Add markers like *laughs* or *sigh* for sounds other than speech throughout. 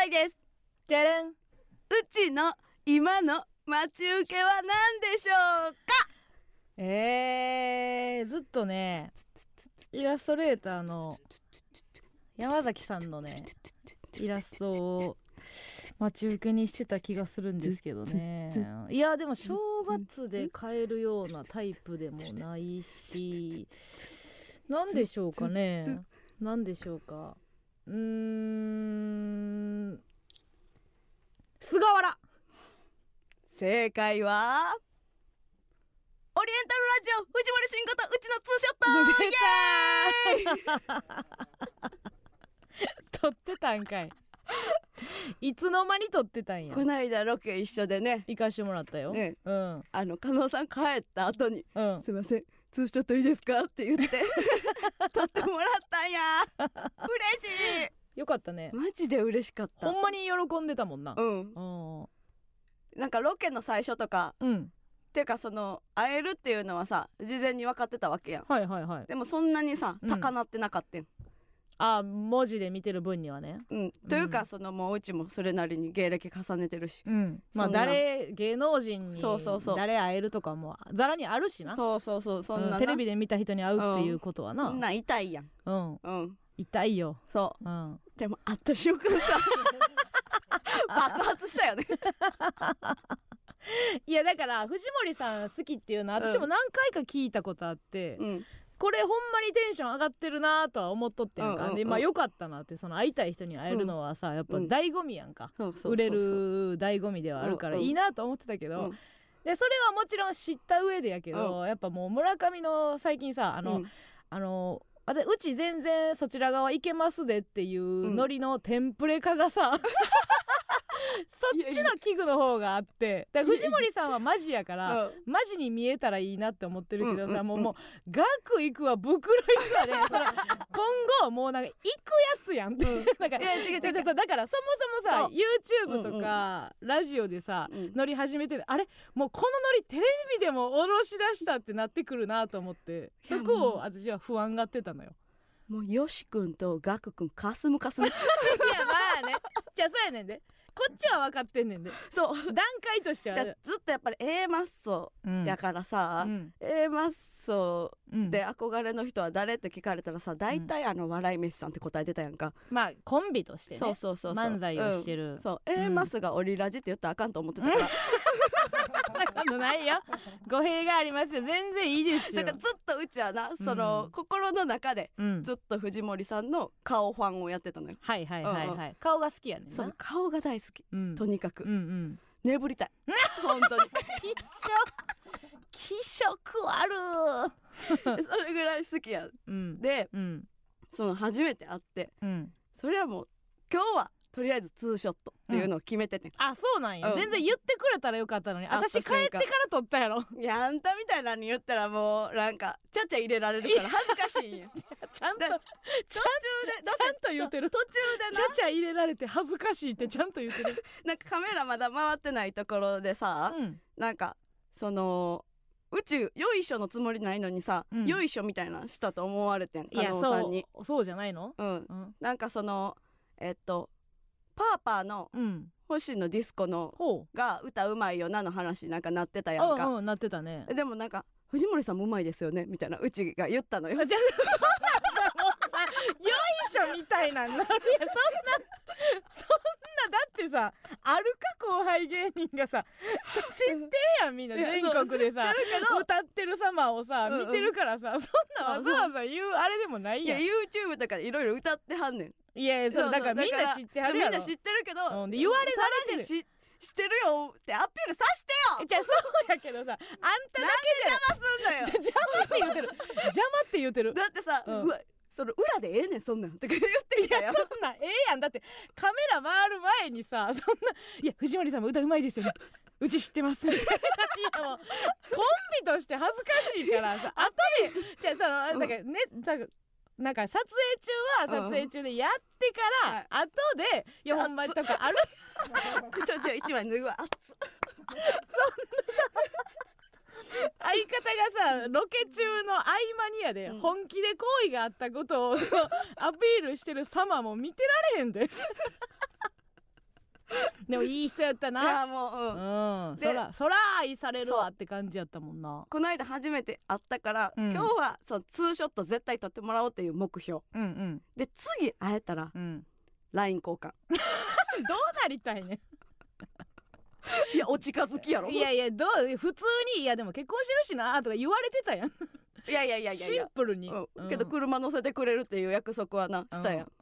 題です。じゃらん。うちの今の待ち受けは何でしょうか？えー、ずっとねイラストレーターの山崎さんのねイラストを待ち受けにしてた気がするんですけどね。いやでも正月で買えるようなタイプでもないし何でしょうかね？何でしょうか？うーん。菅原。正解はオリエンタルラジオ藤森慎吾とうちのツーショット。撮 *laughs* *laughs* ってたんかい。い。つの間に撮ってたんや。こないだロケ一緒でね。行かしてもらったよ、ね。うん。あの加納さん帰った後に。うん「すいませんツーショットいいですか?」って言って。*laughs* 撮ってもらったんや。嬉しよかったね。いマジで嬉しかった。ほんまに喜んでたもんな。うん。うん。なんかロケの最初とかうん。ていうかその会えるっていうのはさ事前に分かってたわけやん。はいはいはい。でもそんなにさうん。高鳴ってなかったんあ文字で見てる分にはね。うん、というかそのもううちもそれなりに芸歴重ねてるし。うん。まあ誰芸能人にそうそうそう。誰会えるとかもざらにあるしな。そうそうそうそんなな。うん。テレビで見た人に会うっていうことはな。そんなん痛いやん。うん。うん。痛いよ。そう。ん。うでも会った瞬間さ。*laughs* 爆発したよね。いやだから藤森さん好きっていうのは私も何回か聞いたことあって、うんこれほんまにテンション上がってるなとは思っとってんか、うんうんうん。でまあよかったなってその会いたい人に会えるのはさ、やっぱうん醍醐味やんか、売れる醍醐味ではあるからいいなと思ってたけど、うん。でそれはもちろん知った上でやけど、やっぱもう村上の最近さあの、うん。あのうち全然そちら側行けますでっていうノリのテンプレ化がさ、そっちの器具の方があってで藤森さんはマジやから、うん。マジに見えたらいいなって思ってるけどさ、うんうんうん。もうもう額いくわ袋いくわで、*laughs* その今後もうなんか行くやつやんって、うん。*laughs* なんかいや違う違う違う。そうそうだからそもそもさ YouTube とか、ラジオでさ、うん。乗り始めてる。あれもうこのノリテレビでも下ろし出したってなってくるなと思って。そこを私は不安がってたのよ。もうよし君とガク君かすむかすむ。*laughs* いやまあね。じゃあそうやねんでこっちは分かってんねんで。そう。段階としてはじゃあずっとやっぱり A マッソうんやからさ、うん。A マッソう。ん。で憧れの人は誰って聞かれたらさ大体あの笑い飯さんって答えてたやんか、まあコンビとしてね。そうそうそうそう。漫才をしてる。う。ん。そう A マスがオリラジって言ったらあかんと思ってたから、*laughs* あのないよ。語弊がありますよ。全然いいですよ。だからずっとうちはなその、うん心の中でうんずっと藤森さんの顔ファンをやってたのよ、はいはいはいうんはい顔が好きやねんなそう顔が大好きうんとにかく、うんうん眠りたい。*laughs* 本当に。気色。気色ある。*laughs* それぐらい好きや。うん。でうん。その初めて会ってうん。それはもう今日はとりあえずツーショットっていうのを決めてて、あそうなんや、うん。全然言ってくれたらよかったのに。私帰ってから撮ったやろ。いやあんたみたいなのに言ったらもうなんかちゃちゃ入れられるから恥ずかしいんよ *laughs* ちゃんとでちゃん途中でちゃんと言ってる。途中でちゃちゃ入れられて恥ずかしいってちゃんと言ってる。な *laughs* なんかカメラまだ回ってないところでさ、うん。なんかその宇宙よいしょのつもりないのにさ、うん。よいしょみたいなのしたと思われてん加いや納さんに。そうそうじゃないの？うん。うん。なんかそのえっとパーパーのうん。星野ディスコのほが歌うまいよなの話なんかなってたうやんか、うんうんなってたね。でもなんか藤森さんもうまいですよねみたいなうちが言ったのよ。じゃあ *laughs* そんなさもうさよいしょみたいなんなるやんそんなそんなだってさあるか後輩芸人がさ知ってるやんみんな。全国でさ歌ってる様をさうんうん。見てるからさそんなわざわざ言うあれでもないいややん YouTube とかでいろいろ歌ってはんねんいやそれだからみんな知ってはるやろ。みんな知ってるけど、うんで言われされてるし知ってるよってアピールさしてよ。じゃあそうやけどさあんただけじゃ邪魔すんのよ。じゃ邪魔って言うてる。邪魔って言うてる。だってさ、ううんわその裏でええねんそんなんとか言ってきたよそんなんええやん。だってカメラ回る前にさそんないや藤森さんも歌うまいですよね。うち知ってます。みたいないやもうコンビとして恥ずかしいからさ後でじゃあそのなんかねさなんか撮影中は撮影中でやってから、後で「いやほんまに」とかあるちょちょ一枚脱ぐわ。*laughs* 熱っ相方がさロケ中の合間にやで、うん。本気で好意があったことをアピールしてる様も見てられへんででもいい人やったいなやもううん。うん。でそらそら愛されるわって感じやったもんな。この間初めて会ったから、うん。今日はそうツーショット絶対撮ってもらおうっていう目標。うんうん。で次会えたらうん。LINE 交換。どうなりたいね *laughs* いやお近づきやろ。いやいやどう普通にいやでも結婚してるしなとか言われてたやん。いやいやいやいやいシンやプルに、うん。けど車乗せてくれるっていう約束はなしたやん、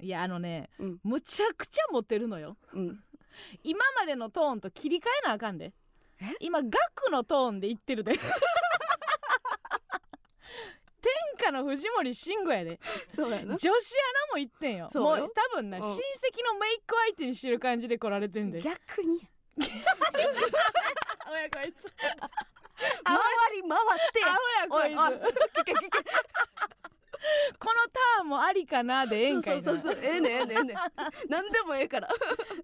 いやあのね、うん。むちゃくちゃモテるのよ。うん、今までのトーンと切り替えなあかんで。今ガクのトーンで言ってるで。*laughs* 天下の藤森慎吾やで。そうや女子アナも言ってんよ。そうよ。もう多分な、うん。親戚の姪っ子相手にしてる感じで来られてんで。逆に。*laughs* 親こいつ。*laughs* 回り回って。やアホやこいつ *laughs* このターンもありかなでええんかいな。そうそうそうええねんええねんええねん。*laughs* 何でもええから。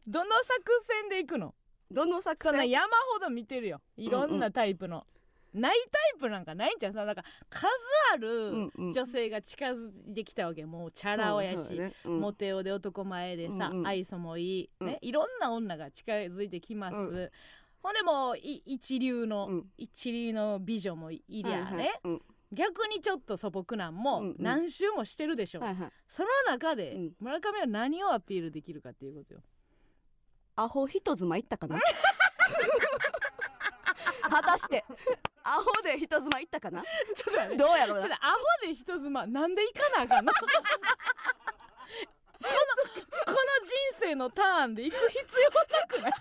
どの作戦でいくの？どの作戦？そんな山ほど見てるよ。いろんなタイプの、ないタイプなんかないんちゃう？そのなんか数あるうんうん。女性が近づいてきたわけもうチャラ男やし、ね。うん。モテ男で男前でさ、うんうん。愛想もいい、うん。ねいろんな女が近づいてきます、うん。ほんでも一流の、うん。一流の美女もいりゃね、はいはい。うん逆にちょっと素朴なんも何周もしてるでしょ、はいはい。その中でうん。村上は何をアピールできるかっていうことよ。アホ人妻行ったかな？*laughs* 果たしてアホで人妻行ったかな？ちょっとどうやろうな？ちょっとアホで人妻なんで行かなあかんの？*laughs* このこの人生のターンで行く必要なくない？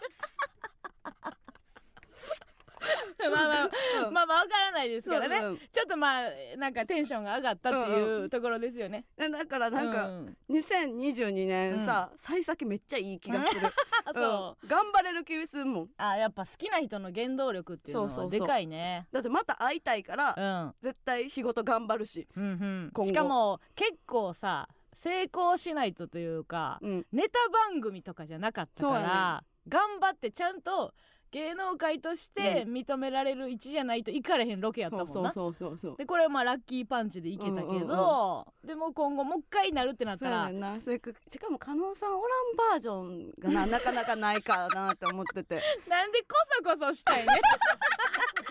*laughs* まあまあまあまあわからないですからね、うんうん。ちょっとまあなんかテンションが上がったっていうところですよね、でだからなんか、うん。2022年さ、幸先めっちゃいい気がする。あ *laughs* そう、うん。頑張れる気するもん。あやっぱ好きな人の原動力っていうのそうそうそう。はでかいね。だってまた会いたいから、うん。絶対仕事頑張るし、うんうん。しかも結構さ成功しないとというかうん、ネタ番組とかじゃなかったから、頑張ってちゃんと芸能界として認められる位置じゃないと行かれへんロケやったもんな。そうそうそうそうでこれはまあラッキーパンチでいけたけど、でも今後もう一回なるってなったらしかも加納さんおらんバージョンがななかなかないからなって思ってて。*laughs* なんでこそこそしたいね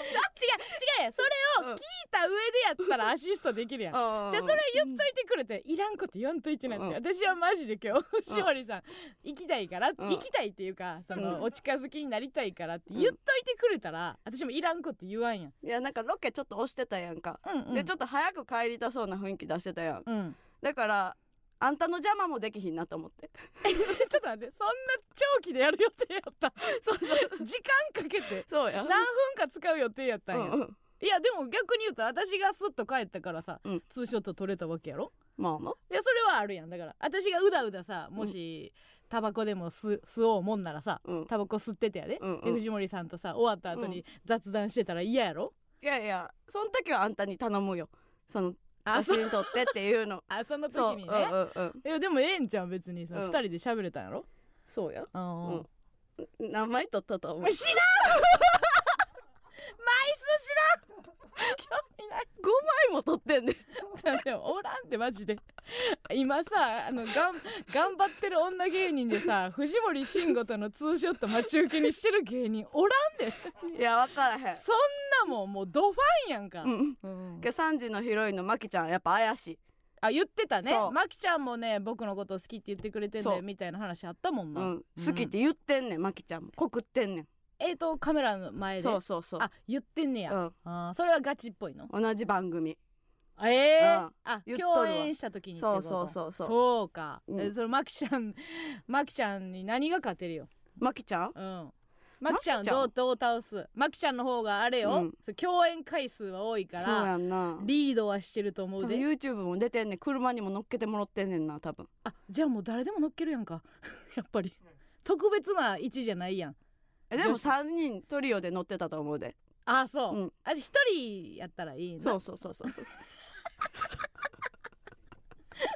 *laughs* 違う違うやそれを聞いた上でやったらアシストできるやん。じゃあそれ言っといてくれていらんこと言わんといてなって、うん。私はマジで今日しおりさん行きたいから、うん。行きたいっていうかその、うん。お近づきになりたいからって言っといてくれたら、私もいらんこと言わんやん。いやなんかロケちょっと押してたやんか、うんうん、でちょっと早く帰りたそうな雰囲気出してたやん。うん、だからあんたの邪魔もできひんなと思って。*laughs* ちょっと待ってそんな長期でやる予定やった。*laughs* そうそう。時間かけて。そうや。何分か使う予定やったんや、うんうん。いやでも逆に言うと私がスッと帰ったからさ、うん。ツーショット撮れたわけやろ？まあな。いやそれはあるやん。だから私がうだうださもし、タバコでも吸吸おうもんならさうん。タバコ吸っててやで,、うんうん。で藤森さんとさ終わった後に雑談してたら嫌やろ？いやいやその時はあんたに頼むよ。そのあ写真撮ってっていうの。*laughs* あその時にね、う。んうんうん。いやでもええんちゃん別にさ、うん。二人で喋れたんやろ？そうや。うん、うん。何枚撮ったと思う。知らん。*laughs* 枚数知らん *laughs* 興味ない。5枚も撮ってんねん。*laughs* でもおらんってマジで。今さあのがん頑張ってる女芸人でさ藤森慎吾とのツーショット待ち受けにしてる芸人おらんで。いや分からへん。そんなもんもうドファンやんか、うんうん。け3時のヒロインのマキちゃんやっぱ怪しい。あ言ってたね。まきちゃんもね僕のこと好きって言ってくれてんだよみたいな話あったもんな、うん、好きって言ってんねんマキちゃんも。告ってんねんえーとカメラの前で？そうそうそう。あ言ってんねや、うん。あーそれはガチっぽいの？同じ番組。ええうん。あ共演した時にってこと？そうそうそうそう。そうか、うん。えそのマキちゃんマキちゃんに何が勝てるよ？マキちゃん？うん。マキちゃんどう？どう倒す？マキちゃんの方があれよ、うん。共演回数は多いから。リードはしてると思うで。YouTube も出てんねん。車にも乗っけてもらってんねんな多分。あじゃあもう誰でも乗っけるやんか。*laughs* やっぱり。特別な位置じゃないやんえでも女子3人トリオで乗ってたと思うで。あそう、うん。あ一人やったらいいな。そうそうそうそうそう。*laughs*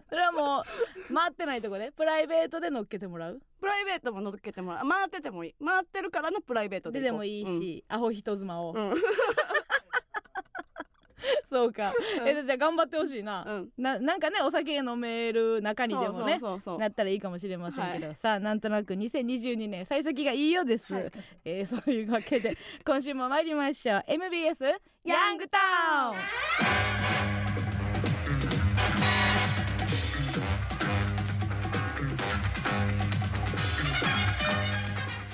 それはもう回ってないとこでプライベートで乗っけてもらう？プライベートも乗っけてもらう。回っててもいい。回ってるからのプライベートでででもいいし、アホ人妻を、うん、うんそうか。うん。えじゃあ頑張ってほしいな、うん。ななんかねお酒飲める中にでもねなったらいいかもしれませんけど、さあなんとなく2022年幸先がいいようです、はい。*laughs* えーそういうわけで今週も参りましょう。MBS ヤングタウン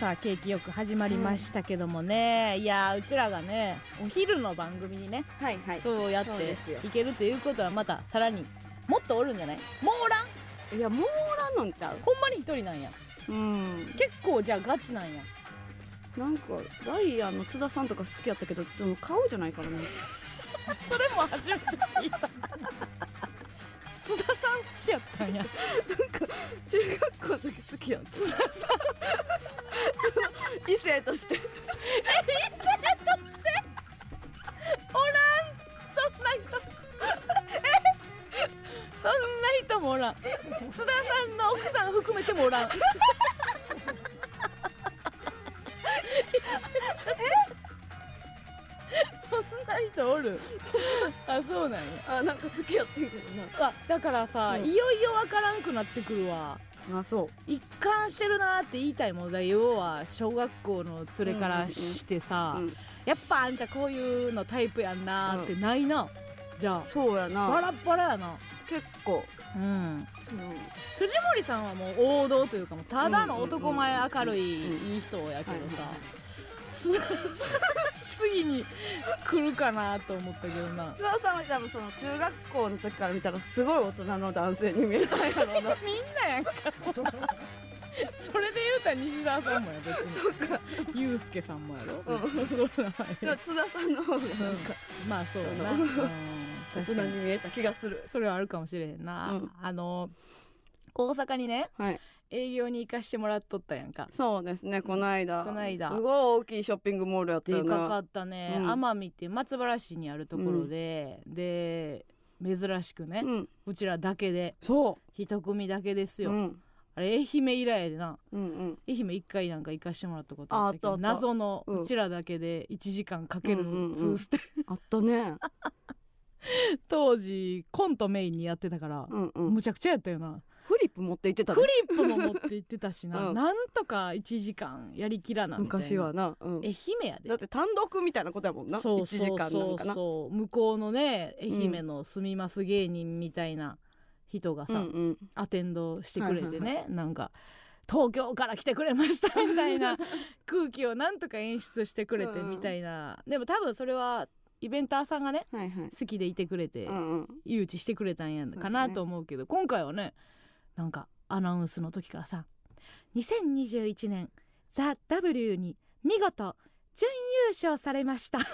さあ景気よく始まりましたけどもね、い。やーうちらがねお昼の番組にね、はいはい。そうやっていけるということはまたさらにもっとおるんじゃない？もうおらんいやもうおらんのんちゃう？ほんまに一人なんや。うん。結構じゃあガチなんや。なんかダイヤの津田さんとか好きやったけどでも顔じゃないからね *laughs* それも初めて聞いた津田さん好きやったんや。中学校の時好きやった津田さん。*laughs* 異性として？*laughs* おらん。そんな人。えそんな人もおらん。津田さんの奥さん含めてもおらん。そ *laughs* んな人おる？*laughs* あそうなんや。あなんか好きやってんけどあだからさ、うん。いよいよわからんくなってくるわ。なあそ一貫してるなって言いたいもんだ要は小学校の連れからしてさ、う、うん、やっぱあんたこういうのタイプやんなってないな、じゃそうやあバなラッバラやな。結構。うん。藤森さんはもう王道というかもうただの男前明るいうんいい人やけどさ。はいはいはいつ *laughs* 次に来るかなと思ったけどな。津田さんは多分その中学校の時から見たらすごい大人の男性に見えたんやろうな *laughs* みんなやんか。それで言うたら西澤さんもや別に。ユ *laughs* うスケさん。もやろ、うん。津田さんの方がなん。かまあそうやな、うん、大人確かに。に見えた気がする。それはあるかもしれへんな、うん。あの大阪にねはい営業に行かしてもらっとったやんか。そうですねこの間この間すごい大きいショッピングモールやったよな。でかかったね。うん。奄美、っていう松原市にあるところで、で珍しくね、うん。うちらだけでそ一組だけですよ、ううん。あれ愛媛以来でな。うんうん。愛媛一回なんか行かしてもらったことあったけど謎のうん。うちらだけで1時間かけるうんうんうん。ツーステ、あったね。*laughs* 当時コントメインにやってたから、うんうん。むちゃくちゃやったよなップ持って行ってたフねリップも持って行ってたしな、うん。なんとか1時間やりきらな昔はな、うん、愛媛やで。だって単独みたいなことやもんな。そう1時間なんかな。そうそう向こうのね愛媛の住みます芸人みたいな人がさ、うんうん。アテンドしてくれてね、はいはいなんか東京から来てくれましたみたいな *laughs* 空気をなんとか演出してくれてうんうん。みたいな、でも多分それはイベンターさんがねはいはい。好きでいてくれて、うんうん。誘致してくれたんやかなと思うけど今回はねなんかアナウンスの時からさ2021年「ザ・ w に見事準優勝されました。み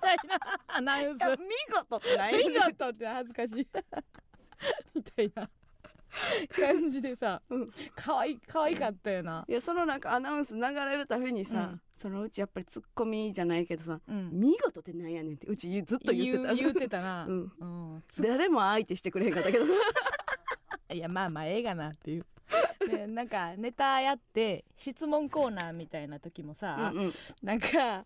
たいな。アナウンス。見事ってない見事って恥ずかしい。*laughs* みたいな。感じでさうん。可愛い可愛かったよな、いやそのなんかアナウンス流れるたびにさ、うん。そのうちやっぱりツッコミじゃないけどさうん、見事ってなんやねんってうちずっと言ってた。言う言うてたな、*laughs* うん。うん。つ誰も相手してくれへんかったけど *laughs* いやまあまあええがなっていう。*laughs* でなんかネタやって質問コーナーみたいな時もさ、うんうん。なんか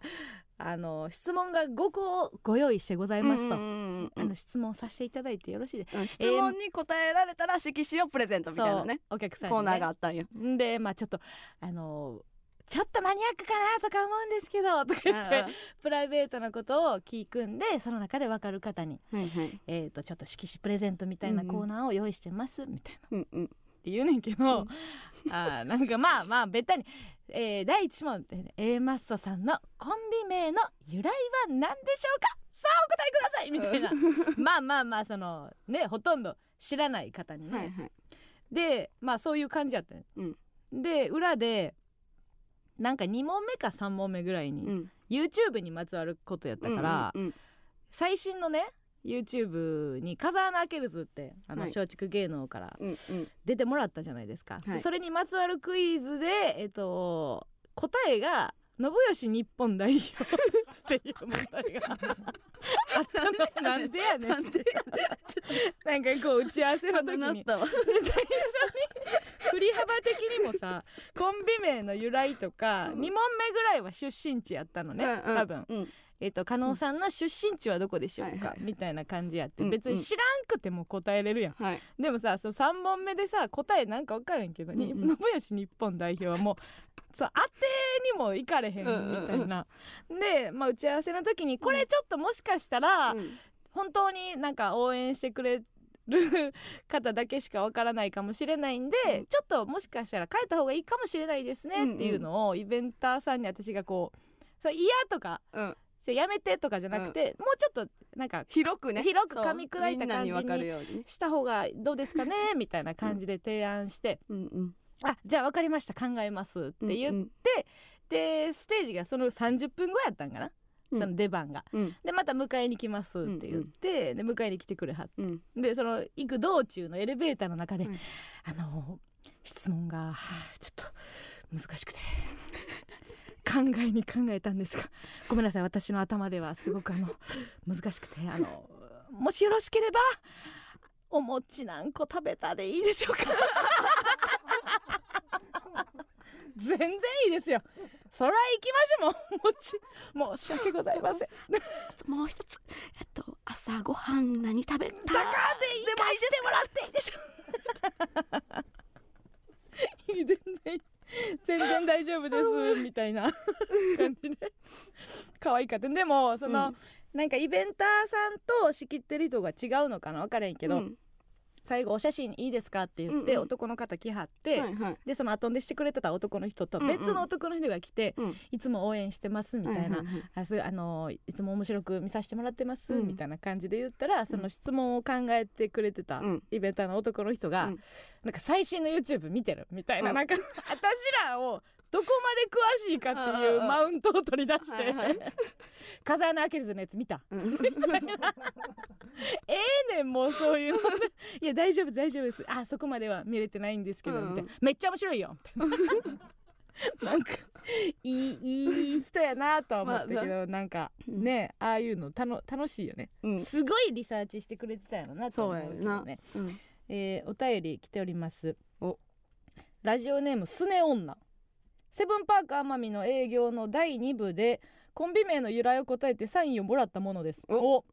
あの質問が5個ご用意してございますと、うんうんうんあの質問させていただいてよろしいです。うん質問に答えられたら色紙をプレゼントみたいなね。お客さんに、ね、コーナーがあったんよ。んでまあちょっとあのちょっとマニアックかなとか思うんですけどとか言ってプライベートなことを聞くんでその中で分かる方に、はいはい。えー、とちょっと色紙プレゼントみたいなコーナーを用意してますみたいな。うんうん。って言うねんけど、うんあーなんかまあまあべったに、えー第1問ってね A マッソさんのコンビ名の由来は何でしょうか？さあお答えください！みたいな。まあまあまあそのねほとんど知らない方にね、はいはい。でまあそういう感じやったね、うん。で裏でなんか2問目か3問目ぐらいに、うん。YouTube にまつわることやったから、うんうん最新のね YouTube に風穴開けるずってあのはい。松竹芸能からうんうん。出てもらったじゃないですか、はい。でそれにまつわるクイズで、えっと、答えが信義日本代表っていう問題があった。のなんでやねん。なんでなんかこう打ち合わせの時に。でなったわ最初に。振り幅的にもさコンビ名の由来とか2問目ぐらいは出身地やったのね、多分。うんえっと加納さんの出身地はどこでしょうか、みたいな感じやって、うん別に知らんくても答えれるやん、はい。でもさそう3問目でさ答えなんか分からんけど、にうんうん。信義日本代表はもう *laughs* そう当てにも行かれへんみたいな、で、まあ、打ち合わせの時にこれちょっともしかしたら、うん。本当になんか応援してくれる方だけしかわからないかもしれないんで、うん。ちょっともしかしたら変えた方がいいかもしれないですねっていうのをイベンターさんに私がこうそう嫌とかうんやめてとかじゃなくて、もうちょっとなんか広くね。広く噛み砕いた感じにに分かるようにねした方がどうですかねみたいな感じで提案してうんうん「あじゃあ分かりました考えます」って言って、うんでステージがその30分後やったんかな、うん。その出番が。うん。でまた迎えに来ますって言って、で迎えに来てくれはって。うん。でその行く道中のエレベーターの中で、うん。あの質問がはあちょっと難しくて考えに考えたんですが *laughs* ごめんなさい私の頭ではすごくあの *laughs* 難しくてあのもしよろしければお餅何個食べたでいいでしょうか？*laughs* 全然いいですよ。そら行きましょう。もうお餅申し訳ございません。もう一つえっと朝ごはん何食べた？だからでいいかしてもらっていいでしょ全然 *laughs* 全然大丈夫ですみたいな *laughs* 感じで。可愛かった。でもその、うん。なんかイベンターさんと仕切ってる人が違うのかな？分からへんけど、うん最後「お写真いいですか?」って言って、うんうん。男の方来はって、はいはい。でその後んでしてくれてた男の人と別の男の人が来て、うん。いつも応援してますみたいな、はいはいはい。あすあのいつも面白く見させてもらってます、うん。みたいな感じで言ったらその質問を考えてくれてたうん。イベンターの男の人が、うん。なんか最新の YouTube 見てるみたいな,、うん。なんか *laughs* 私らをどこまで詳しいかっていうマウントを取り出して、風穴開けるずのやつ見た。うん。*laughs* ええねんもうそういうの。*laughs* いや大丈夫大丈夫です。あそこまでは見れてないんですけど、うんみたいな。めっちゃ面白いよ。みたいな。なんかいいいい人やなとは思ったけど、なんかねああいうのたの楽しいよね。うん。すごいリサーチしてくれてたやろなとそう思うけどね。うんえーお便り来ております。お。ラジオネームスネ女セブンパーク奄美の営業の第2部でコンビ名の由来を答えてサインをもらったものです。お。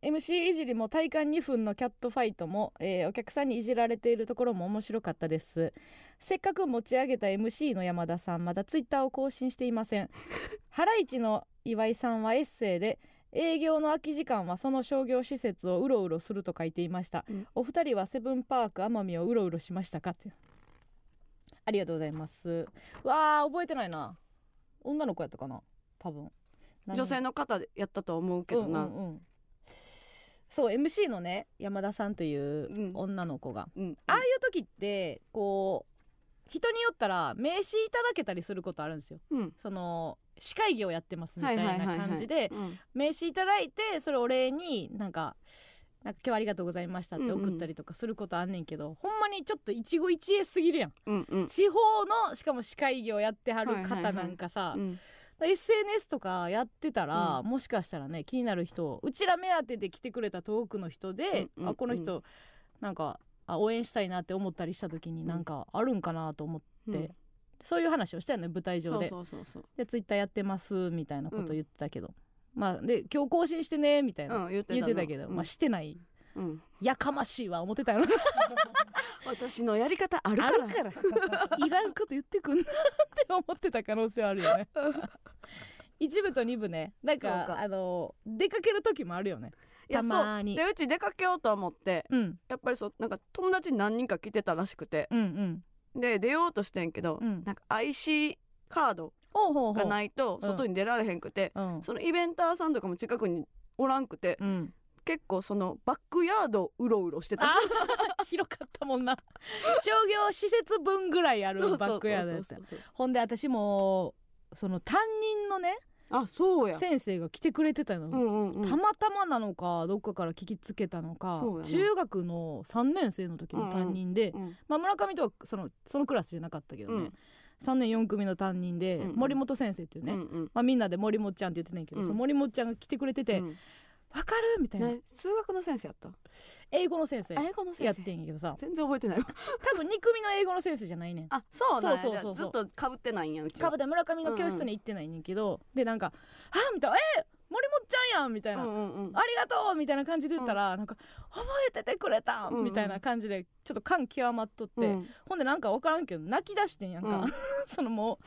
MC いじりも体感2分のキャットファイトも、えーお客さんにいじられているところも面白かったです。せっかく持ち上げた MC の山田さんまだツイッターを更新していません。*laughs* ハライチの岩井さんはエッセイで営業の空き時間はその商業施設をうろうろすると書いていました、うん。お二人はセブンパーク奄美をうろうろしましたか？ってありがとうございます。わあ覚えてないな。女の子やったかな？多分。何？女性の方でやったと思うけどな。うんうんうん。そう MC のね山田さんといううん。女の子が、うん。ああいう時ってこう人によったら名刺いただけたりすることあるんですよ。うん。その司会業やってますみたいない。感じでうん。名刺いただいてそれお礼になんかなんか今日はありがとうございましたって送ったりとかすることあんねんけど、ほんまにちょっと一期一会すぎるやん。うんうん。地方のしかも司会業やってはる方なんかさ、うん SNS とかやってたら、うもしかしたらね気になる人うちら目当てで来てくれた遠くの人で、うんうんあこの人、なんかあ応援したいなって思ったりした時にん。なんかあるんかなと思って、うん。そういう話をしたよね舞台上そうでそうそうそう。でツイッターやってますみたいなこと言ってたけど、まあで今日更新してねみたいな、うん言ってた言ってたけど、うん。まあしてない。うん。やかましいわ思ってたよ *laughs* 私のやり方あるかあらるから。いらんこと言ってくんなって思ってた可能性はあるよね。一部と二部ね。なんそうか。かあの出かける時もあるよね。いやたまに。そうでうち出かけようと思ってうん。やっぱりそうなんか友達何人か来てたらしくて。うんうん。で出ようとしてんけど、うん。なんか IC カードがないと外に出られへんくて、うん。そのイベンターさんとかも近くにおらんくて、うん。結構そのバックヤードをうろうろしてた。あ *laughs* 広かったもんな。商業施設分ぐらいあるバックヤードほんで私もその担任のねあそうや。先生が来てくれてたの、うんうんうん。たまたまなのかどっかから聞きつけたのかそうやな。中学の3年生の時の担任で、うん。まあ、村上とはそのそのクラスじゃなかったけどね、うん3年4組の担任で、うんうん。森本先生っていうね、うんうん。まあ、みんなで森本ちゃんって言ってたんやけど、うん。その森本ちゃんが来てくれてて「わ、うん。かる?」みたいな、ね数学の先生やった？英語の先生英語の先生。やってんやけどさ。全然覚えてないわ。多分2組の英語の先生じゃないねん。あそうなんや。そうそうそうずっとかぶってないんやうちは。かぶで村上の教室に行ってないねんけど、でなんか「あみたいな「え森本ちゃんやんみたいな、うんうんうんありがとうみたいな感じで言ったら、なんか覚えててくれた、うんうん。みたいな感じでちょっと感極まっとって、うん。ほんでなんか分からんけど泣き出してんやんか、うん。*laughs* そのも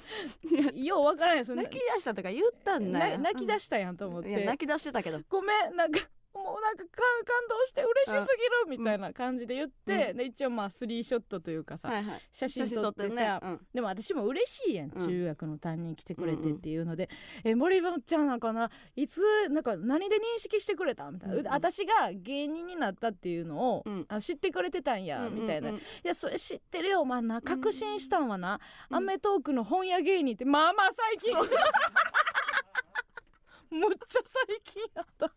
うよう分からんやつ泣き出したとか言ったんだ泣き出したやんと思って、いや泣き出してたけど。ごめんなんかもうなんか感感動して嬉しすぎるみたいな感じで言って、うん。で一応まあスリーショットというかさ、はいはい。写真撮ってさね。うん。でも私も嬉しいやん、ん。中学の担任来てくれてっていうので「え森本ちゃんなんかないつなんか何で認識してくれた?」みたいな、うんうん。私が芸人になったっていうのを、うん。あ知ってくれてたんや、みたいな「うん。いやそれ知ってるよ。まあな確信したんはな、うんアメトークの本屋芸人ってまあまあ最近。*laughs* むっちゃ最近やった。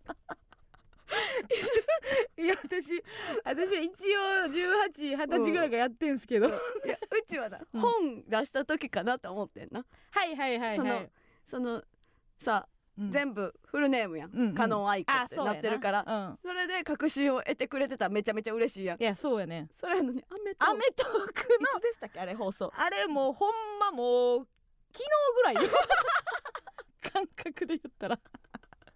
*laughs* いや私私一応1820歳ぐらいがやってんすけど、いやうちはな、うん。本出した時かなと思ってんな。はいはいはいそのはい、そのさ、うん。全部フルネームやん、うんうん。カノン愛子ってな。ってるから。うん。それで確信を得てくれてたらめちゃめちゃ嬉しいやん。いやそうやねそれやのにアメトークアメトークの？いつでしたっけ？あれ放送。あれもうほんまもう昨日ぐらいよ。*laughs* 感覚で言ったら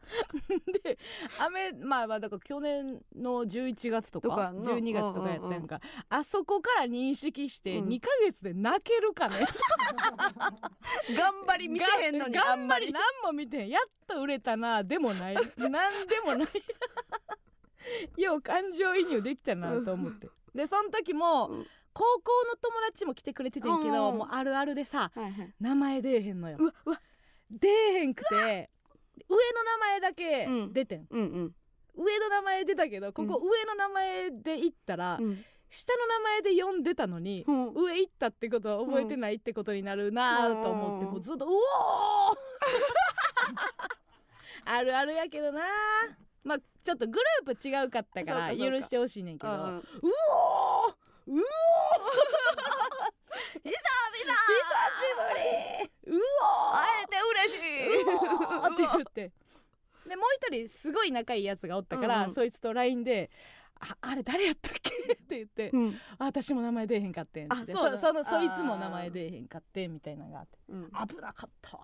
*laughs* で雨まあまあだから去年の11月とかとかの12月とかやったやんか、あそこから認識してうん。2ヶ月で泣けるかね、*laughs* 頑張り見てへんのにがあんまり。何も見てへん。やっと売れたな。でもない。*laughs* なんでもない。よう感情移入できたなと思って。でその時も、うん。高校の友達も来てくれててんけど、うんもうあるあるでさはいはい。名前出えへんのよ。出えへんくて上の名前だけうん。出てん、うんうん。上の名前出たけどここ上の名前で行ったら、うん下の名前で呼んでたのに、うん。上行ったってことは覚えてないってことになるなと思って、うん。もうずっと「うおー! *laughs*」あるあるやけどなまあちょっとグループ違うかったから許してほしいねんけど「ううん。うんおー！*laughs* うおー *laughs* 久々。久しぶり。う会えて嬉しい。おー。って言ってでもう一人すごい仲いいやつがおったから、うんうん。そいつと LINE で「ああれ誰やったっけ? *laughs*」って言ってうん「あ私も名前出えへんかってん」ってあそそそのそいつも名前出えへんかってんみたいなのがあってうん。危なかった。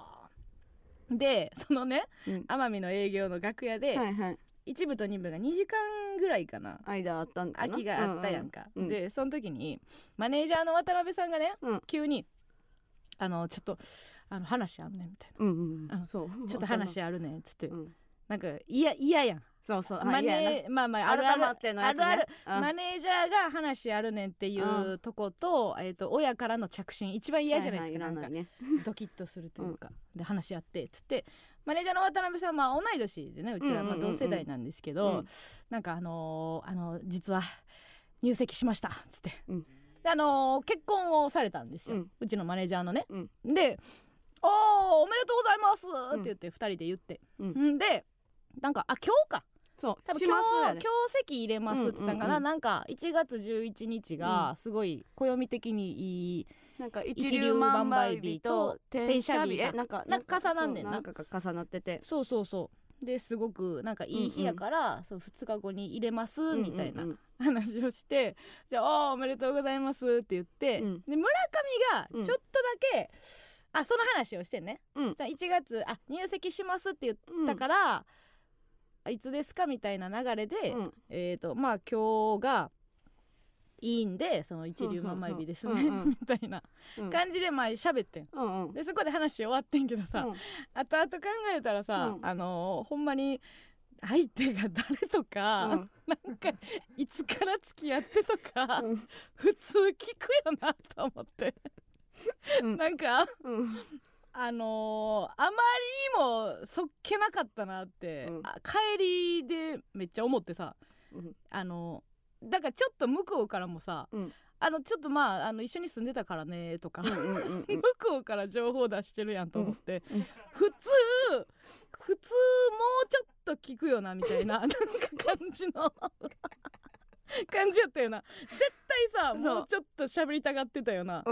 でそのねうん。奄美の営業の楽屋で、はいはい一部と二部が2時間ぐらいかな。間あったんだな？空きがあったやんか、うんうんでその時にマネージャーの渡辺さんがね、うん。急に「あのちょっとあの話あんねん」みたいうんうんうん。そう。な「ちょっと話あるねん」っつって、うん。なんか嫌嫌やん。そうそう。マネまあまああるあるあるあるうんマネージャーが話あるねんっていうとこと,、えー、と親からの着信一番嫌じゃないですか、なんかははらね。ドキッとするというか、*laughs* で話し合ってっつってマネージャーの渡辺さんは同い年でねうちら同世代なんですけど、うん。なんかあのーあの実は入籍しましたっつって、うん。であのー結婚をされたんですよ、ううんちのマネージャーのね、うん。で「おーおめでとうございます」って言って2人で言って、うん。んでなんかあ今日か。そう多分し今日、ね今日席入れますって言ったんかな、うんうんうんなんか1月11日がすごい暦的にいい、なんか一一粒粒万万倍倍日日とと転写日。えなんかなんか重なんねんななんかが重な。っててそうそう。そうですごくなんかいい日やから、そう2日後に入れますみたいなうんうん話をして、じゃああーおめでとうございますって言って、うん。で村上がちょっとだけ、あその話をしてんね、うん。じゃあ1月あ入籍しますって言うんったから、あいつですかみたいな流れで、うん。えー、とまあ今日がいいんでその一粒万倍日ですね、うんうんうん *laughs* みたいなうん。感じでまあ喋ってん。うんうん。でそこで話終わってんけどさ、うん。後々考えたらさ、うん。あのーほんまに相手が誰とか、うん。なんかいつから付き合ってとか、うん。普通聞くよなと思って、うん。なんかうんあのーあまりにもそっけなかったなって、帰りでめっちゃ思ってさうん。あのだからちょっと向こうからもさ、うん。あのちょっとまああの一緒に住んでたからねとか、うんうん向こうから情報出してるやんと思って、うんうん普通普通もうちょっと聞くよなみたいな *laughs* なんか感じの感じやったよな。絶対さもうちょっと喋りたがってたよな、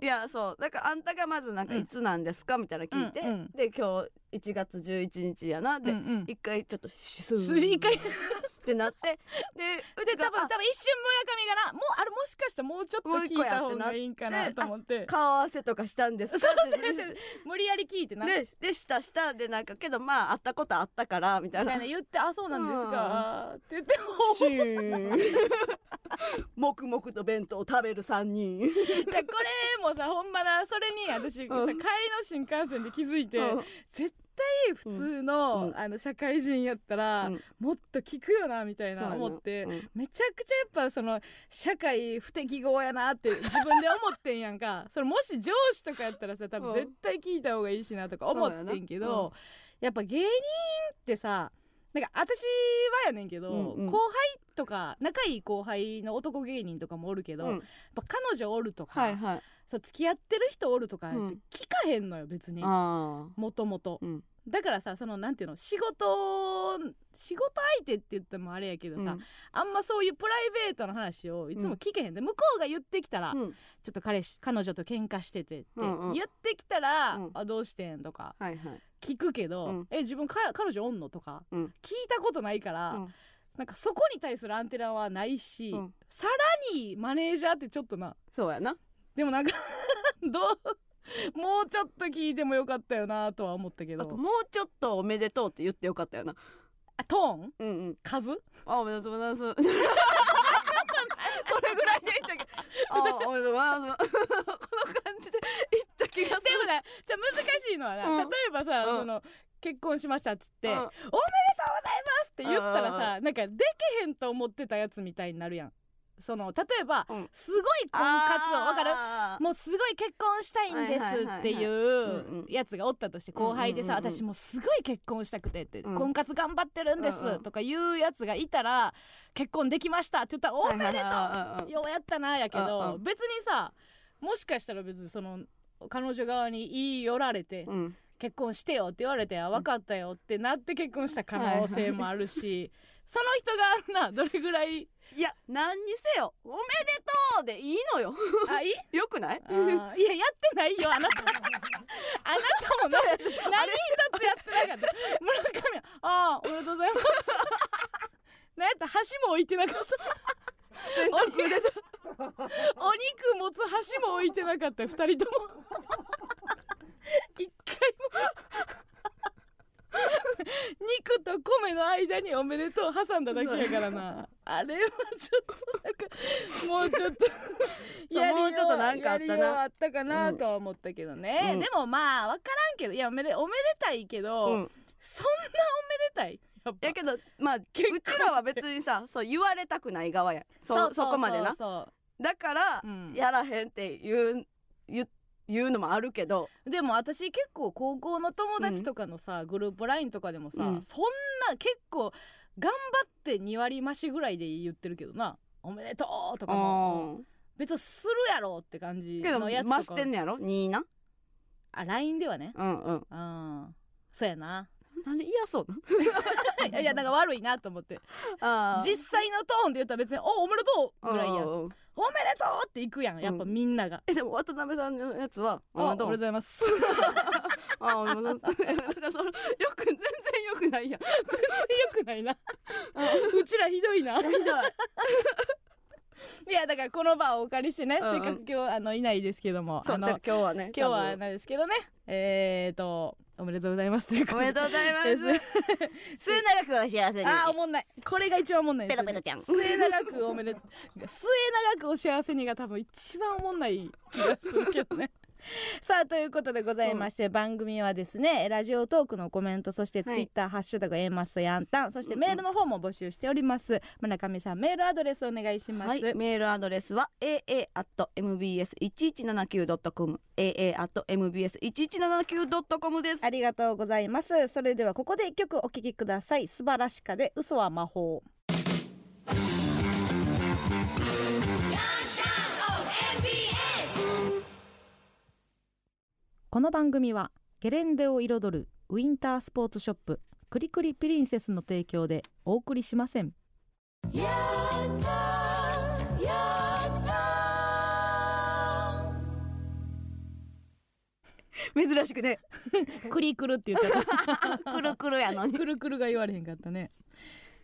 いやそう。だからあんたがまずなんかうん。いつなんですかみたいなの聞いて、で今日1月11日やなで、一回ちょっと一回ってなって。でう *laughs* でちが多分多分一瞬村上がなもうあれもしかしたらもうちょっと聞いた方がいいんかなと思って。顔合わせとかしたんですか？無理やり聞いてな。ででしたしたでなんかけどまあ会ったことあったからみたいな。言って「あそうなんですか」って言ってシーン。黙々と弁当を食べる3人。じゃあこれもさほんまなそれに私帰りの新幹線で気づいて、うん。絶対普通の,、うん。あの社会人やったら、うん。もっと聞くよなみたいな思って、うん。めちゃくちゃやっぱその社会不適合やなって自分で思ってんやんか。*laughs* それもし上司とかやったらさ多分う。ん絶対聞いた方がいいしなとか思ってんけど、やっぱ芸人ってさなんか私はやねんけど、うんうん。後輩とか仲いい後輩の男芸人とかもおるけど、うん。やっぱ彼女おるとか、はいはい。そう付き合ってる人おるとか聞かへんのよ別に。あもともと。あうんだからさそのなんていうの仕事仕事相手って言ってもあれやけどさ、うん。あんまそういうプライベートの話をいつも聞けへんで、向こうが言ってきたら、うん。ちょっと彼氏彼女と喧嘩しててってうんうん言ってきたら、うん。あどうしてんとかはいはい。聞くけど、うん。え自分か彼女おんのとかうん。聞いたことないから、うん。なんかそこに対するアンテナはないし、うん。さらにマネージャーってちょっとな。そうやな。でもなんか *laughs* どう *laughs* もうちょっと聞いてもよかったよなとは思ったけど。あともうちょっとおめでとうって言ってよかったよな。あトーン？うんうん。数？あおめでとうございます。*laughs* これぐらいで言ったけどあおめでとうございます。この感じで言った気がする。でもねじゃあ難しいのはな、うん。例えばさ、うん。その結婚しましたっつって、うん。おめでとうございますって言ったらさ、なんかでけへんと思ってたやつみたいになるやんその例えば、うん。すごい婚活をわかる？もうすごい結婚したいんですっていうやつがおったとして後輩でさ、うんうん私もうすごい結婚したくてって、うん婚活頑張ってるんですとかいうやつがいたら結婚できましたって言ったらおめでとう、ようやったなやけど、別にさもしかしたら別にその彼女側に言い寄られて、うん。結婚してよって言われてあ分かったよってなって結婚した可能性もあるし、その人がなどれぐらいいや何にせよおめでとうでいいのよ。あいい？*laughs* よくない？いややってないよあなたあなたも *laughs* な何一つやってなかった。村上はあーおめでとうございます。*laughs* なんやった箸も置いてなかった。お肉お肉持つ箸も置いてなかった。二人とも。一回も肉と米の間におめでとう挟んだだけやからな。あれはちょっとなんかもうちょっと *laughs* やりよもうちょっとなんかあったな。あったかなとは思ったけどね、うん。でもまあ分からんけどいやおめでおめでたいけど、うん。そんなおめでたい？やけどまあうちらは別にさそう言われたくない側やそそこまでな。だからうん。やらへんって言う言う言うのもあるけどでも私結構高校の友達とかのさ、グループ LINE とかでもさ、うん。そんな結構頑張って2割増しぐらいで言ってるけどな「おめでとう」とかも。うん別にするやろって感じのやつとか増してんのやろ？2なあ LINE ではね。うんうん。うんそうやな。なんで嫌そうな？*laughs* いやなんか悪いなと思って。実際のトーンで言ったら別に「おおめでとう」ぐらいやん「うんうんおめでとう!」っていくやんやっぱみんなが。えでも渡辺さんのやつはあおめでとううございます。*laughs* あおめでとうだからそのよく全然よくないやん。全然よくないな。うちらひどいな。ひどい。いやだからこの場をお借りしてね、うんうん。せっかく今日あのいないですけども。そう今日はね今日はなんですけどね。えーとおめでとうございますということで。おめでとうございます。*laughs* 末永くお幸せに。あーおもんない。これが一番おもんないペロペロちゃん。末永くおめで *laughs* 末永くお幸せにが多分一番おもんない気がするけどね *laughs* さあということでございまして、番組はですねラジオトークのコメントそしてツイはいッター、ハッシュタグ A マスヤンタンそしてメールの方も募集しております、村上さんメールアドレスお願いします、はい、メールアドレスは aa.mbs1179.com aa.mbs1179.com です。ありがとうございます。それではここで一曲お聴きください。素晴らしかで嘘は魔法この番組はゲレンデを彩るウィンタースポーツショップクリクリプリンセスの提供でお送りしません。珍しくね。クリクルって言っちゃっくるくるやのに。たくるくるが言われへんかったね。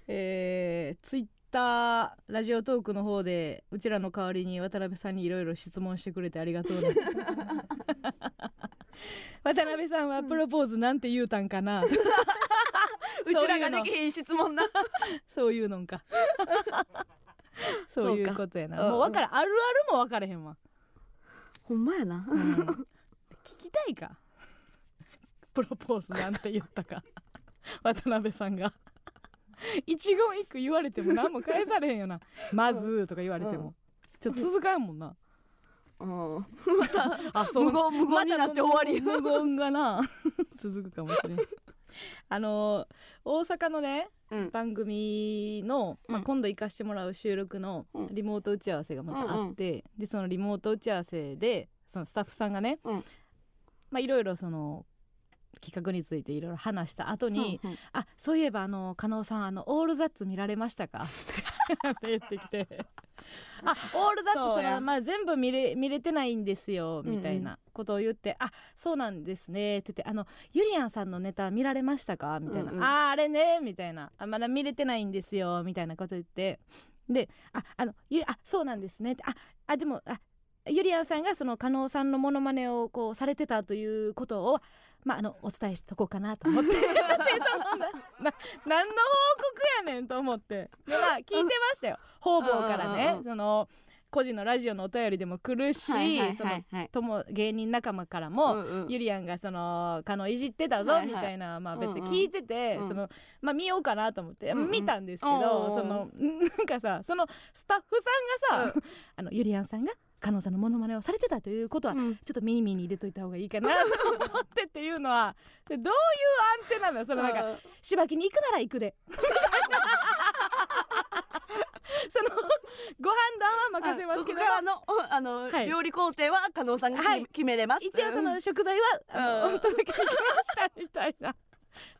えー、ツイッターラジオトークの方でうちらの代わりに渡辺さんにいろいろ質問してくれてありがとうね *laughs* *laughs* 渡辺さんはプロポーズなんて言うたんかな、*laughs* うちらができひん質問な。*laughs* そういうのんか。そういうことやな。うんもう分からん。あるあるも分かれへんわ、ほんまやな。うん。聞きたいか？プロポーズなんて言ったか。渡辺さんが。一言一句言われても何も返されへんよな「まず」とか言われても、ちょっと続かんもんなうん。*laughs* あ無言無言になって終わり。また無言がな *laughs* 続くかもしれん。*laughs* あの大阪のねうん。番組の、まあ、うん今度行かしてもらう収録のうん。リモート打ち合わせがまたあって、でそのリモート打ち合わせでそのスタッフさんがね、うん。まあいろいろその企画についていろいろ話した後に、うんうん。あそういえばあの加納さんあのオールザッツ見られましたか？って言ってきてあオールザッツその、まあ、全部見れ見れてないんですようんうん。みたいなことを言って、あそうなんですねって言ってあのゆりやんさんのネタ見られましたか？みたいな、うんうん。あーあれね？みたいな。あまだ見れてないんですよみたいなこと言って。でああのゆあそうなんですねって。ああでもあゆりやんさんがその加納さんのモノマネをこうされてたということをまああのお伝えしとこうかなと思って。そのな何の報告やねんと思ってでまあ聞いてましたよ方々からねその個人のラジオのお便りでも来るし、いはいそのはいはい友芸人仲間からも、ゆりやんがその加納いじってたぞみたいな、まあ別に聞いてて、うんそのまあ見ようかなと思って、うんうん見たんですけおうおどうおうそのなんかさそのスタッフさんがさ、あのゆりやんさんが加納さんのモノマネをされてたということは、うん。ちょっと耳に入れといた方がいいかなと思ってっていうのはでどういうアンテナなの？そのなんかしばきに行くなら行くで。*laughs* そのご判断は任せますけど。からのあの、はい。料理工程は加納さんが決め,、はい。決めれます。一応その食材はうん。お届けできましたみたいな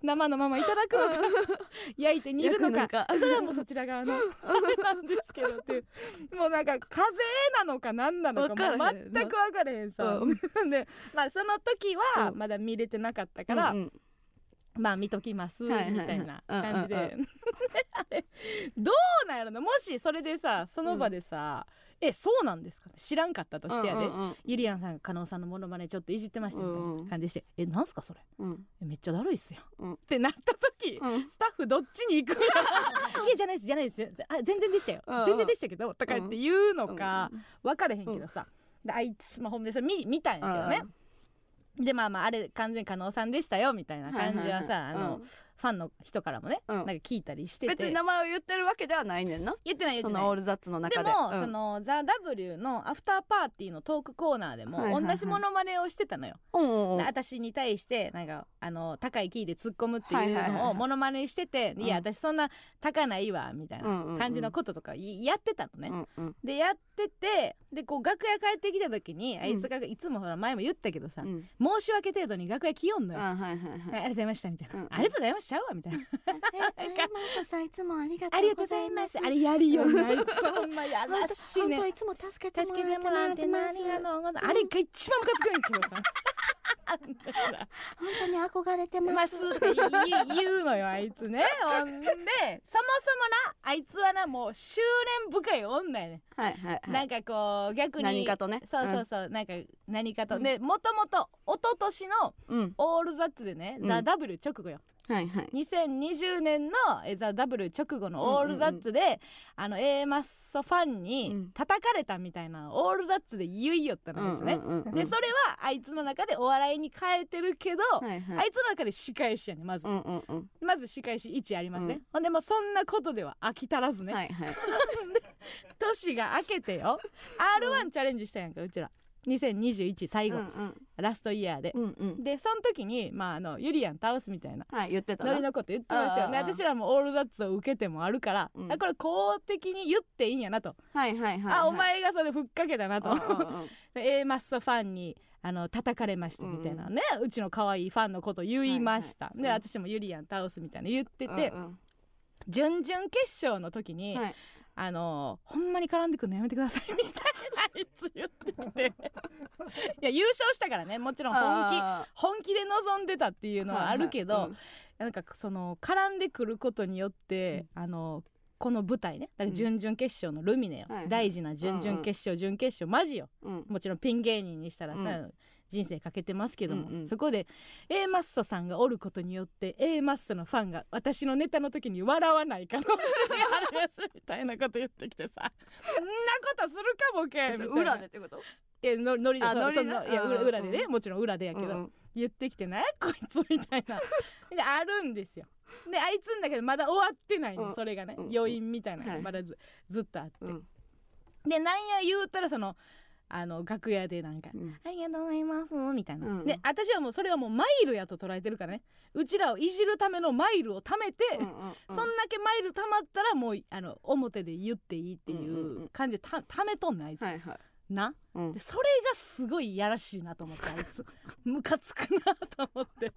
生のままいただくのか。*laughs* 焼いて煮るのか。それはもうそちら側の *laughs* あれなんですけどっていう。もうなんか風邪なのか何なのか全く分からへんさ、う *laughs* でまあその時はうん。まだ見れてなかったから、うんうん。まあ見ときますみはいはいはい。たいな感じで、うんうん。あれどうなんやろな。もしそれでさその場でさ、えそうなんですか？ね知らんかったとしてやで、うんうんゆりやんさんが加納さんのモノマネちょっといじってましたみたいうんうなん感じでして「えなんすかそれ？うん。えめっちゃだるいっすよ」うん。ってなった時、うん。スタッフどっちに行く？*laughs* いやじゃないですじゃないです。よあ全然でしたよ。うんうん。全然でしたけどとかって言うのかうん分かれへんけどさ、であいつスマホでそれ見見たんやけどね、でまあまああれ完全加納さんでしたよみたいな感じはさ、はいはいはい。あの、うんファンの人からもね、うん。なんか聞いたりしてて。別に名前を言ってるわけではないねんな。言ってない言ってない。そのオールザッツの中で。でも、うん。その「ザ・ w のアフターパーティーのトークコーナーでもはいはいはい。同じモノマネをしてたのよ、うんうんうん。私に対してなんかあの高いキーで突っ込むってはいいうはいはいはいのをモノマネしてて、うん。いや私そんな高ないわみたいうんうんうなん。感じのこととかいやってたのね、うんうん。でやっててでこう楽屋帰ってきた時にあいつがいつもほら前も言ったけどさ、うん。申し訳程度に楽屋来よんのよ、あはいはいあはい。ありがとうございましたみたいな、うんうん。ありがとうございましたわみたいな。えマサさんいつもありがとうございます。あれやるよねあいつほんまやらしいね。本当いつも助けてもららっっててます。ねありがとう。ございますあれが一番ムカつくねんけどさあん本当に憧れてます。って言うのよあいつね。ほんでそもそもなあいつはなもう執念深い女やね。はいはいはい。なんかこう逆に何かとね。そうそうそう、なんか何かと、うん。でもともと一昨年のうん。オールザッツでね、うんザ・ダブル直後よはいはい。2020年のえザ・ダブル直後のオールザッツで、あの A マッソファンにうん。叩かれたみたいなオールザッツで言いよったのやつね、うんうんうんうん。でそれはあいつの中でお笑いに変えてるけど、はいはい。あいつの中で仕返しやねまず、うんうんうん。まず仕返し1ありますね、うん。ほんでもうそんなことでは飽き足らずね、はいはい。*laughs* 年が明けてよ。*laughs* r 1チャレンジしたやんかうちら2021最後、うんうん。ラストイヤーで、うんうん。でその時にまああのユリアン倒すみたいな。はい言ってたな。ノリのこと言ってますよね。私らもオールザッツを受けてもあるから、うん。あこれ公的に言っていいんやなと、はいはいはいあお前がそれふっかけたなと、うんうんうん。*laughs* で A マッソファンにあの叩かれましたみたいなね、うちの可愛いファンのこと言いました、ではいはい。うん私もユリアン倒すみたいな言ってて、うん。準々決勝の時に、はいあのほんまに絡んでくるのやめてくださいみたいなあいつ言ってきて。*laughs* いや優勝したからねもちろん本気あ本気で望んでたっていうーのはあるけど、はいはいなんかその絡んでくることによって、あのこの舞台ねだから準々決勝のルミネよ、はいはい。大事な準々決勝、準決勝マジよ。うんうん。もちろんピン芸人にしたらさ、うん人生かけてますけども、うんうん。そこで A マッソさんがおることによって A マッソのファンが私のネタの時に笑わない可能性がありますみたいなこと言ってきてさ。そんなことするかボケ *laughs* みたいな。裏でってこと？えのノリでそのいやうん裏裏でね、うもちろん裏でやけど、うんうん。言ってきてねこいつみたいな。*laughs* であるんですよ。であいつんだけどまだ終わってないの、うん。それがね、うん余韻みたいなのはい。がまだず,、ずっとあって、うん。でなんや言うたらそのあの楽屋でなんかうんありがとうございますみたいな、うん。で私はもうそれはもうマイルやと捉えてるからね。うちらをいじるためのマイルを貯めて、うんうんうん。そんだけマイル貯まったらもうあの表で言っていいっていんう感じでた貯めとんねんあいつ、はいはい。な？うん。でそれがすごいいやらしいなと思ってあいつ。*laughs* ムカつくなと思って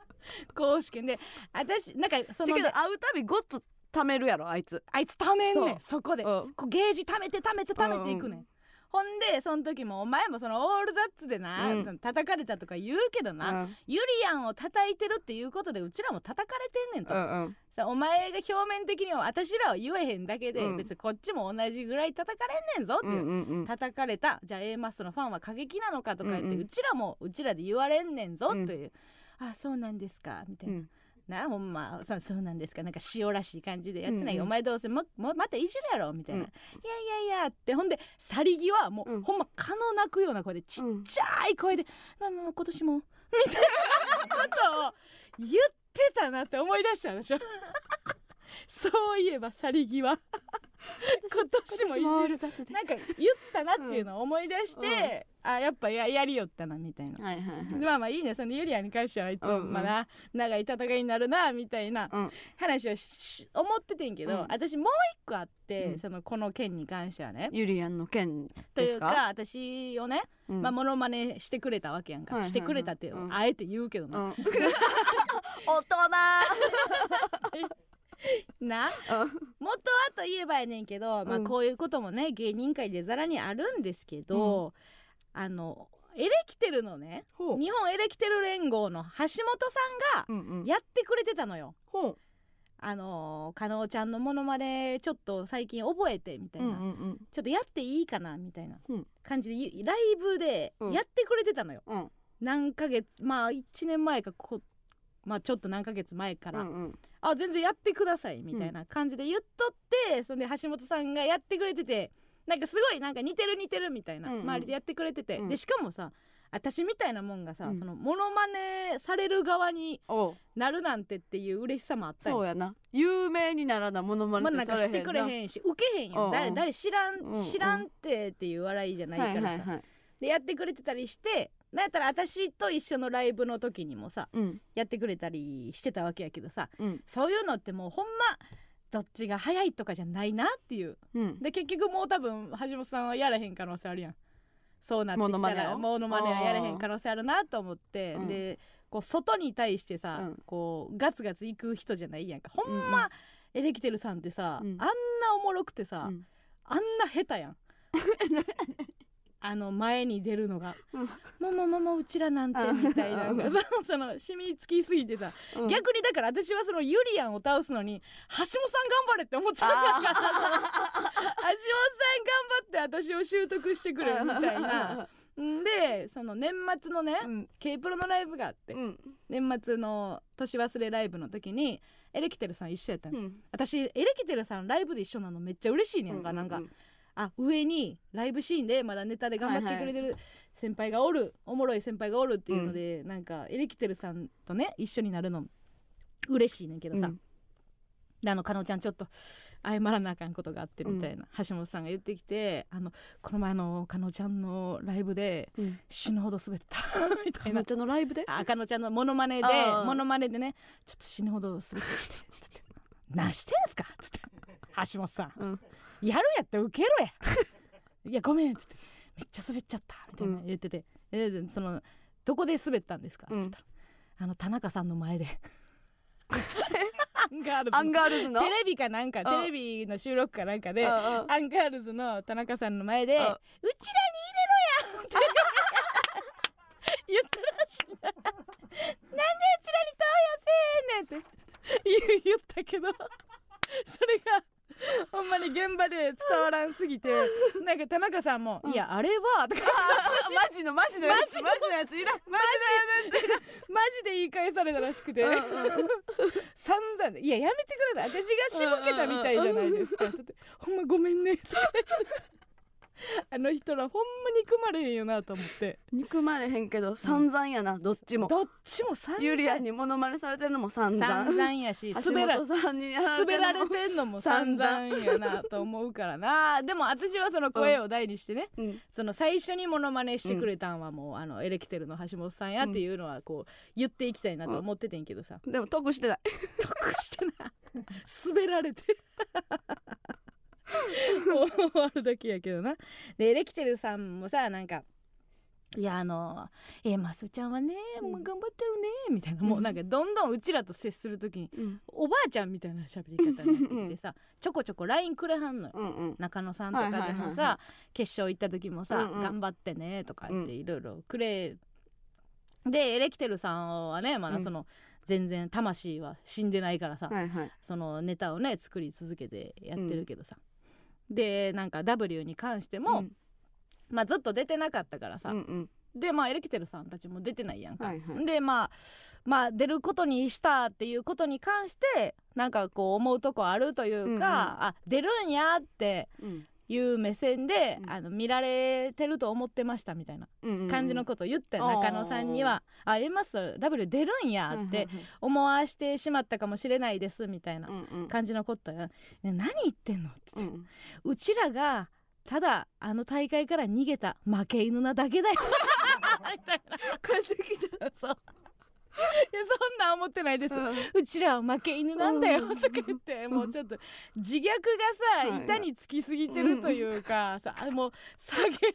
公式で私なんかそのだけど会うたびごっつ貯めるやろあいつ。あいつ貯めんねんそこで。うん。こうゲージ貯めて貯めて貯めていくねん、うんほんでその時もお前もそのオールザッツでな、うん。叩かれたとか言うけどな、うん。ユリアンを叩いてるっていうことでうちらも叩かれてんねんと、うんうん。さお前が表面的には私らは言えへんだけで、うん。別にこっちも同じぐらい叩かれんねんぞっていう、うんうんうん。叩かれたじゃあ A マスのファンは過激なのかとか言って、ううん。うんちらもうちらで言われんねんぞとうんいう、あそうなんですかみたいうな、んなほんまそうそうなんですか。なんか塩らしい感じでやってない、うんうん。お前どうせももまたいじるやろみたいな、うん。いやいやいやって。ほんで去り際もう、うん。ほんま蚊の鳴くような声でちっうんちゃい声で「まあまあ今年も」*laughs* みたいなことを言ってたなって思い出したでしょ。*laughs* そういえば去り際 *laughs* 今年もなんか言ったなっていうのを思い出して、あやっぱややりよったなみたいな。はいはいはい。でまあまあいいね。そのユリアに関してはいつも、うんうん。まあな長い戦いになるなみたいなうん。話をし思っててんけど、うん。私もう一個あって、うん。そのこの件に関してはね。ユリアンの件といですか？うか私をね、うん。まあモノマネしてくれたわけやんか、はいはいはい。してくれたって、うん。あえて言うけどな、うん。*laughs* 大人 *laughs* *laughs* な元はといえばやねんけど、まあうんこういうこともね芸人界でざらにあるんですけど、あのエレキテルのね日本エレキテル連合の橋本さんがうんうん。やってくれてたのよ。ほう。あの加納ちゃんのモノマネちょっと最近覚えてみたいな、うんうんうん。ちょっとやっていいかなみたいなうん。感じでゆライブでうん。やってくれてたのよ。うん。何ヶ月まあ1年前かこまあちょっと何ヶ月前から、うんうんあ全然やってくださいみたいな感じで言っとって、そんで橋本さんがやってくれててなんかすごいなんか似てる似てるみたいな、うんうん。周りでやってくれてて、うん。でしかもさ私みたいなもんがさ、うん。そのモノマネされる側におう。なるなんてっていう嬉しさもあったよ。そうやな。有名にならなものままあ、ねなんかしてくれへんし受けへんやうんうんん誰誰知らん、うんうん。知らんってっていう笑いじゃないからさ、はいはいはい。でやってくれてたりしてなんやったら私と一緒のライブの時にもさうん。やってくれたりしてたわけやけどさうん。そういうのってもうほんまどっちが早いとかじゃないなっていう。うん。で結局もう多分橋本さんはやらへん可能性あるやん。そうなってきたらモノマネはやらへん可能性あるなと思って、うん。でこう外に対してさ、うん。こうガツガツ行く人じゃないやんか。ほんま、エレキテルさんってさ、うん。あんなおもろくてさ、うん。あんな下手やん *laughs* あの前に出るのがうん「ももももうちらなんて」みたいな。その染みつきすぎてさ、うん。逆にだから私はそのユリアンを倒すのに橋本さん頑張れって思っちゃうんだから橋本さん頑張って私を習得してくれみたいな。ん。でその年末のね、うん。K プロのライブがあって、うん。年末の年忘れライブの時にエレキテルさん一緒やったの、うん。私エレキテルさんライブで一緒なのめっちゃ嬉しいねんか、なんかあ上にライブシーンでまだネタで頑張ってくれてる先輩がおる、おもろい先輩がおるっていうので、なんかエレキテルさんとね一緒になるの嬉しいねんけどさ、うん。であの加納ちゃんちょっと謝らなあかんことがあってみたいな、橋本さんが言ってきてあのこの前の加納ちゃんのライブでうん。死ぬほど滑った *laughs* みたいな。かのちゃんのライブで？あかのちゃんのモノマネでモノマネでねちょっと死ぬほど滑っちゃって。*laughs* つって「何してんすか?」つって。橋本さん。うん「やるやって受けろや」*laughs* いやごめん」っつって「めっちゃ滑っちゃった」みたいな言ってて、えでその「どこで滑ったんですか?」っつったら、あの田中さんの前で。*laughs* アンガールズの。テレビかなんかん。テレビの収録かなんかでうんうんアンガールズの田中さんの前で「うちうんらに入れろや!」って *laughs* 言ったらしいな「なんでうちらに投与せえんねん!」って言ったけどそれが *laughs* ほんまに現場で伝わらんすぎて *laughs* なんか田中さんも「いやあれは」とか。あマジのマジのやつマジのやついらんママジで言い返されたらしくて。散々いややめてください。私がしむけたみたいじゃないですか。ちょっとほんまごめんね。とか *laughs* あの人らほんま憎まれへんよなと思って。憎まれへんけど散々やなどっちも。どっちも散々。ユリアンにモノマネされてるのも散々。散々やし。橋滑ら本さんにやられて滑られるのもてんのも散々やなと思うからな。*laughs* でも私はその声を大にしてね、うん。その最初にモノマネしてくれたんはもう、あのエレキテルの橋本さんやっていうのはこう言っていきたいなと思っててんけどさ、でも得してない。*laughs* 得してな滑られて *laughs* 終わるだけやけどな。でエレキテルさんもさなんかいやあの「えマスちゃんはねもう頑張ってるね」みたいな。もうなんかどんどんうちらと接する時にうん。おばあちゃんみたいな喋り方になってきてさちょこちょこ LINE くれはんのよ。うんうん。中野さんとかでもさ決勝行った時もさうんうん。頑張ってね」とか言っていろいろくれでエレキテルさんはねまだその全然魂は死んでないからさはいはい。そのネタをね作り続けてやってるけどさ、でなんか W に関しても、うん。まあ、ずっと出てなかったからさ、うんうん。でまあエレキテルさんたちも出てないやんか、はいはい。でまあまあ出ることにしたっていうことに関してなんかこう思うとこあるというか、うんうん。あ出るんやってうんいう目線で、うん。あの見られてると思ってましたみたいな感じのことを言った中野さんには「あ M マスト W 出るんや」って思わしてしまったかもしれないですみたいな感じのことや、ね、何言ってんのっって、うん。うちらがただあの大会から逃げた負け犬なだけだよ。*laughs* みたいな。帰ってきた。そうそんなん思ってないです、うん。うちらは負け犬なんだようん。とか言ってもうちょっと自虐がさはい。板につきすぎてるというかさもう下げる下げる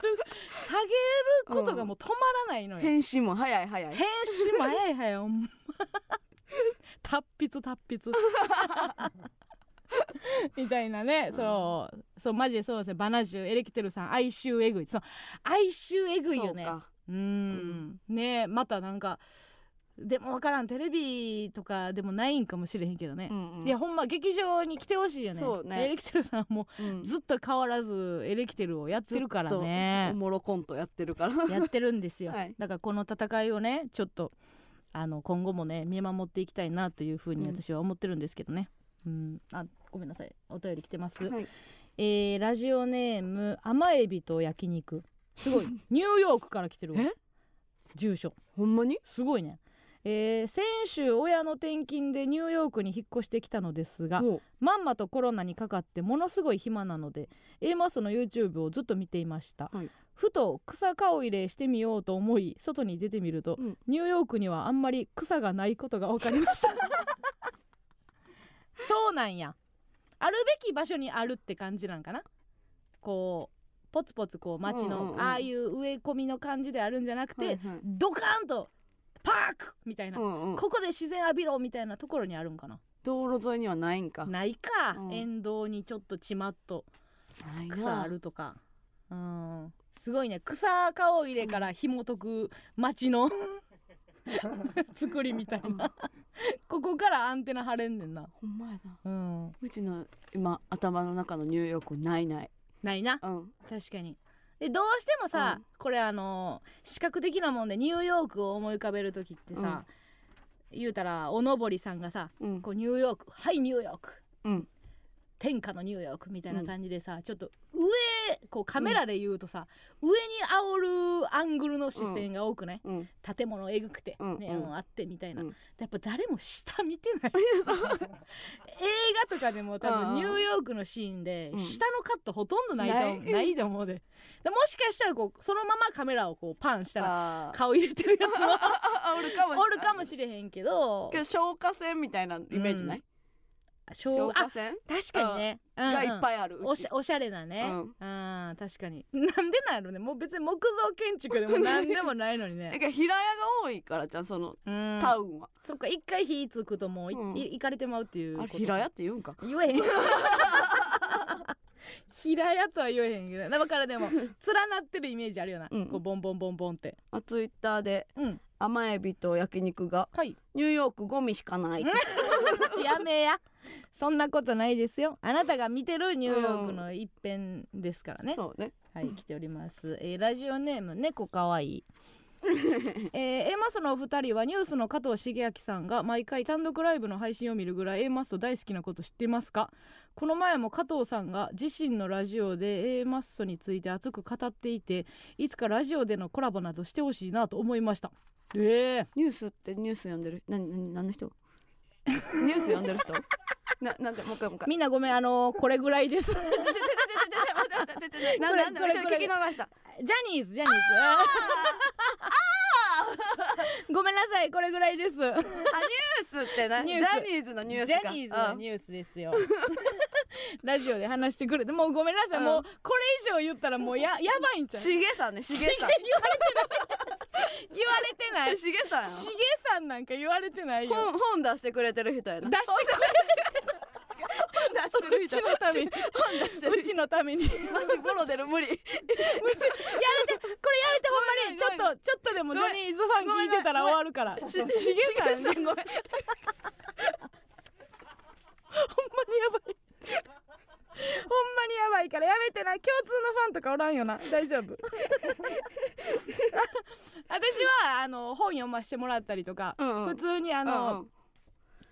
ことがもう止まらないのよ。返信も早い早い。返信も早い早いほんま。達筆達筆。*laughs* みたいなね、そう。そうマジでそうですね。バナジュエレキテルさん哀愁えぐい。そう哀愁えぐいよね。そうか。うん。ねまたなんかでも分からん。テレビとかでもないんかもしれへんけどね。う、んうん。いやほんま劇場に来てほしいよね。ね。エレキテルさんもうん。ずっと変わらずエレキテルをやってるからね。おもろコントやってるから。*laughs* やってるんですよ、はい。だからこの戦いをねちょっとあの今後もね見守っていきたいなというふうに私は思ってるんですけどね、うん。あごめんなさい。お便り来てます、はい。えーラジオネーム甘エビと焼肉。すごい。*laughs* ニューヨークから来てるわ。え？住所。ほんまに？すごいねえー先週親の転勤でニューヨークに引っ越してきたのですがもまんまとコロナにかかってものすごい暇なので A マスの YouTube をずっと見ていました、はい。ふと草顔入れしてみようと思い外に出てみると、うん。ニューヨークにはあんまり草がないことが分かりました。*laughs* そうなんや。あるべき場所にあるって感じなんかな？こうポツポツこう街の、ああいう植え込みの感じであるんじゃなくて、ドカーンとパークみたいな、うんうん。ここで自然浴びろみたいなところにあるんかな。道路沿いにはないんか。ないか、うん。沿道にちょっとちまっと草あるとか。うん。すごいね。草顔入れから紐解く街の *laughs* 作りみたいな。ここからアンテナ張れんねんな。ほんまやな。うん。うちの今頭の中のニューヨークないない。ないな。うん。確かにでどうしてもさ、うん。これあの視覚的なもんでニューヨークを思い浮かべる時ってさ、言うたらおのぼりさんがさうん。こうニューヨークはいニューヨークうん天下のニューヨークみたいな感じでさ、ちょっと上こうカメラで言うとさ、上に煽るアングルの視線が多くない、うん。建物えぐくて、ねうん。うん。あってみたいな、うん。やっぱ誰も下見てない。*laughs* 映画とかでも多うんうん。分ニューヨークのシーンでうん。下のカットほとんどないとない。ないと思うで。でもしかしたらこうそのままカメラをこうパンしたら顔入れてるやつも *laughs* あおるかもしれへんけどけど消火栓みたいなイメージない、消火栓確かにね、うん。うんがいっぱいあるおしおしゃれなね、うん。あー確かに。*laughs* なんでなんやろね。もう別に木造建築でも *laughs* なんでもないのにだね。から平屋が多いからじゃんそのうん。タウンは、そっか一回火つくともうい,い、うん。行かれてまうっていうあれ平屋って言うんか。言えへん *laughs* 平屋とは言えへんけどだからでも *laughs* 連なってるイメージあるよな、うん。こうボンボンボンボンって。あツイッターでうん。甘エビと焼肉がはい。ニューヨークゴミしかない *laughs* やめや。そんなことないですよ。あなたが見てるニューヨークの一辺ですからね、そうね。はい来ております、えーラジオネーム猫かわいい *laughs* えー、A マスのお二人はニュースの加藤茂明さんが毎回単独ライブの配信を見るぐらい A マスト大好きなこと知っていますか？この前も加藤さんが自身のラジオで A マッソについて熱く語っていていつかラジオでのコラボなどしてほしいなと思いました。ええニュースってニュース読んでる？なな何の人？ニュース読んでる人？*laughs* ななんでもう一回もう一回。みんなごめんあのーこれぐらいです。ジャちょちょちょちょちょ待って待って待って待ってなんでなんでこれちょっと聞き逃したニーズジャニーズ。*laughs* ごめんなさいこれぐらいです。ジあニュースってなジャニーズのニュースか。ャニーズのうんニュースですよ。*laughs* ラジオで話してくれてもうごめんなさい、うん。もうこれ以上言ったらもうややばいんちゃう。しげさんねしげさん。*laughs* 言われてない。しげさんやしげさんなんか言われてないよ。本本出してくれてる人やな。出してく出してる。れう人ちのためにうちのためにうちやめてこれやめてほんまに。ちょっとちょっとでもジャニーズファン聞いてたら終わるから。ししげさんねごめん。ほんまにやばい。ほんまにやばいからやめてな共通のファンとかおらんよな。大丈夫。私はあの本読ませてもらったりとか、うんうん。普通にああの、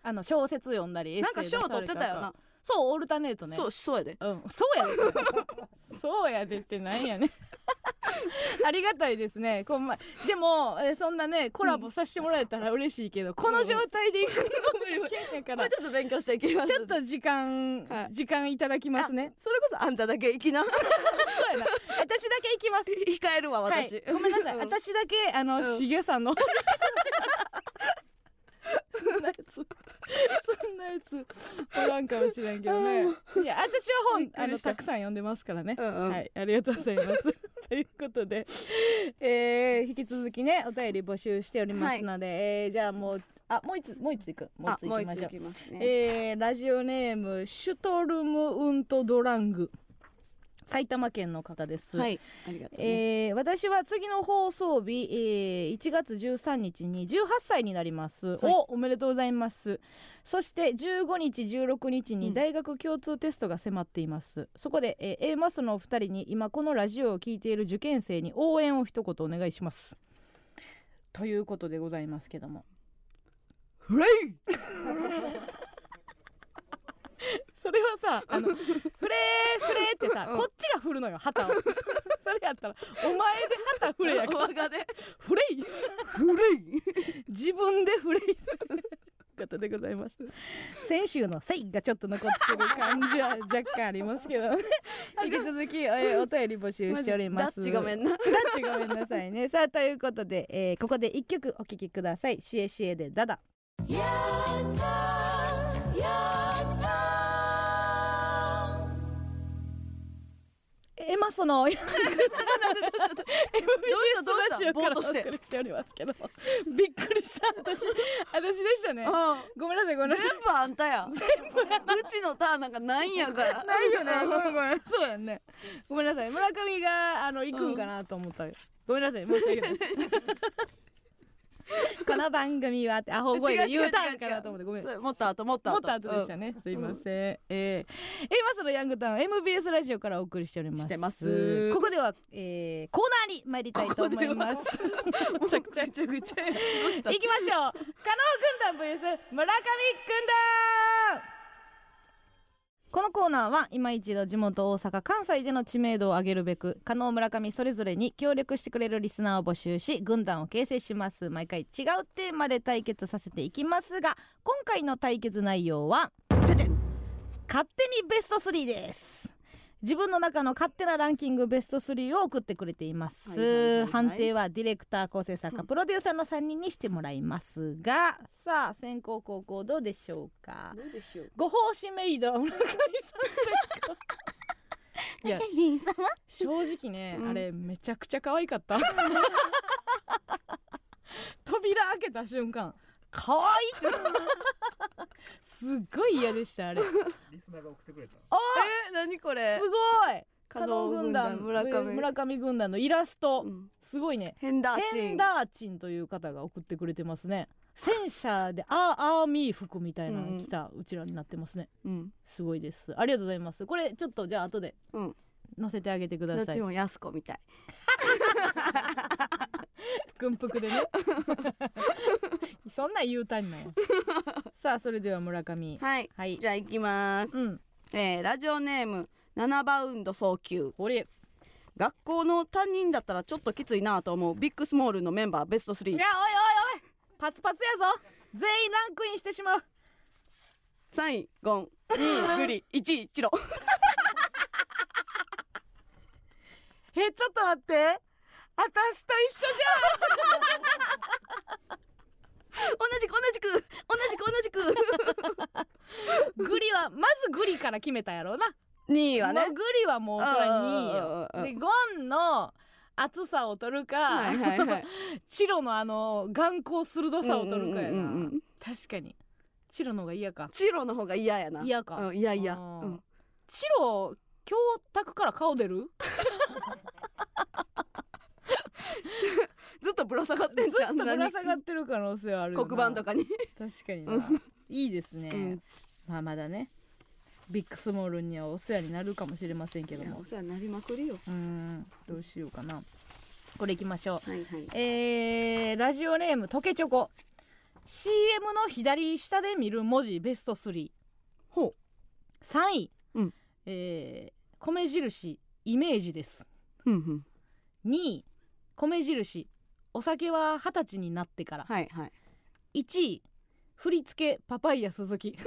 あの小説読んだりなんか賞取ってたよなそうオルタネートね。そうそうやで。うん。そうやで。*laughs* そうやでってなんやね *laughs* ありがたいですね。こんまでもえそんなねコラボさせてもらえたら嬉しいけど、この状態で行くのも危険やから。ちょっと勉強していきます。ちょっと時間、はい。時間いただきますね。あそれこそあんただけ行きな。そうやな。私だけ行きます。*laughs* 控えるわはい。私、ごめんなさい、うん。私だけあの、うん。しげさんのそんなやつ。*laughs* そんなやつ。おらんかもしれんけどね。いや私は本あのたたくさん読んでますからね、うんうん。はい。ありがとうございます。*laughs* ということで、えー、引き続きねお便り募集しておりますので、えーじゃあもうあもう一つもう一ついく？もう一ついきましょう。ね、えーラジオネームシュトルムウントドラング埼玉県の方です、はいありがとう、ねえー私は次の放送日、えー1月13日に18歳になります、おおめでとうございます。そして15日16日にうん。大学共通テストが迫っています、そこで、えー A マスのお二人に今このラジオを聞いている受験生に応援を一言お願いします。ということでございますけども。フレイ *laughs* それはさあの *laughs* フレーフレーってさ、うん。こっちが振るのよ旗を。*laughs* それやったらお前で旗振れやから。我がでフレイフレイ自分でフレイ方でございました。先週の「せい」がちょっと残ってる感じは若干ありますけどね。引き続き、えーお便り募集しております。ダッチごめんな。ダッチごめんなさいね。さあということで、えーここで一曲お聴きください。シエシエでダダエマソの *laughs* どうした？ラジオからおぼーっとして送りしておりますけど。びっくりした。私私でしたね。あごめんなさいごめんなさい。全部あんたや。全部うちのターンなんかないんやから。ないよね。ごめんごめん。そうやんね。ごめんなさい。村上があの行くんかなと思った。ごめんなさい。申し訳ない *laughs* この番組はってアホ声で言うたんかなと思ってごめん。もっと後もっと後。もっと後でしたね、すいません、えー、えー、まそのヤングタウン MBS ラジオからお送りしております。してます。ここでは、えー、コーナーに参りたいと思います。め *laughs* ちゃくちゃめちゃくちゃ行きましょう。加納軍団 VS 村上軍団このコーナーは今一度地元大阪関西での知名度を上げるべく加納村上それぞれに協力してくれるリスナーを募集し軍団を形成します毎回違うテーマで対決させていきますが今回の対決内容は勝手にベスト3です自分の中の勝手なランキングベスト3を送ってくれています、はいはいはいはい。判定はディレクター構成作家プロデューサーの3人にしてもらいますがさあ先行後攻どうでしょうか？どうでしょうご奉仕メイド村上さん *laughs* いや人様？正直ね、うん。あれめちゃくちゃ可愛かった。*laughs* 扉開けた瞬間可愛い *laughs* すっごい嫌でしたあれ。すリスナーが送ってくれたえ何これ？ごい。加納軍団村上。村上軍団のイラスト、うん。すごいね。ヘンダーチン。ヘンダーチンという方が送ってくれてますね。戦車でアーアーミー服みたいなの着たうちらになってますね。うん。すごいです。ありがとうございます。これちょっとじゃあ後で。うん載せてあげてください。どっちもやす子みたい。*laughs* 軍服でね。そんなん言うたんなんやさあそれでは村上。はい。はい。じゃあ行きます。うん。えーラジオネーム7バウンド早急これ。学校の担任だったらちょっときついなと思う。ビッグスモールのメンバーベスト3いやおいおいおい。パツパツやぞ。全員ランクインしてしまう。3位ゴン2位グリ1位チロえちょっと待って。私と一緒同じく同じく同じく同じく。じゃんグリはまずグリから決めたやろうな。2位はね。グリはもうそれ2位よ。でゴンの厚さを取るか、はいはいはい。チロのあの眼光鋭さを取るかやな、うんうんうんうん確かに。チロの方が嫌か。チロの方が嫌やな。嫌か。うん、嫌嫌あー。うん。チロ教託から顔出る？*laughs* ずっとぶら下がってんずじゃんっとぶら下がってる可能性はある黒板とかに。確かにいいですね、うん。まあまだね。ビッグスモールにはお世話になるかもしれませんけいども。やお世話になりまくるよ。うーん。どうしようかな。これいきましょう。はいはい。えー、ラジオネームトケチョコ。CM の左下で見る文字ベスト33ほ位、うん。えー米印イメージです。ううんうん。2位米印お酒は二十歳になってから。はいはい。1位振り付けパパイヤ鈴木。*laughs*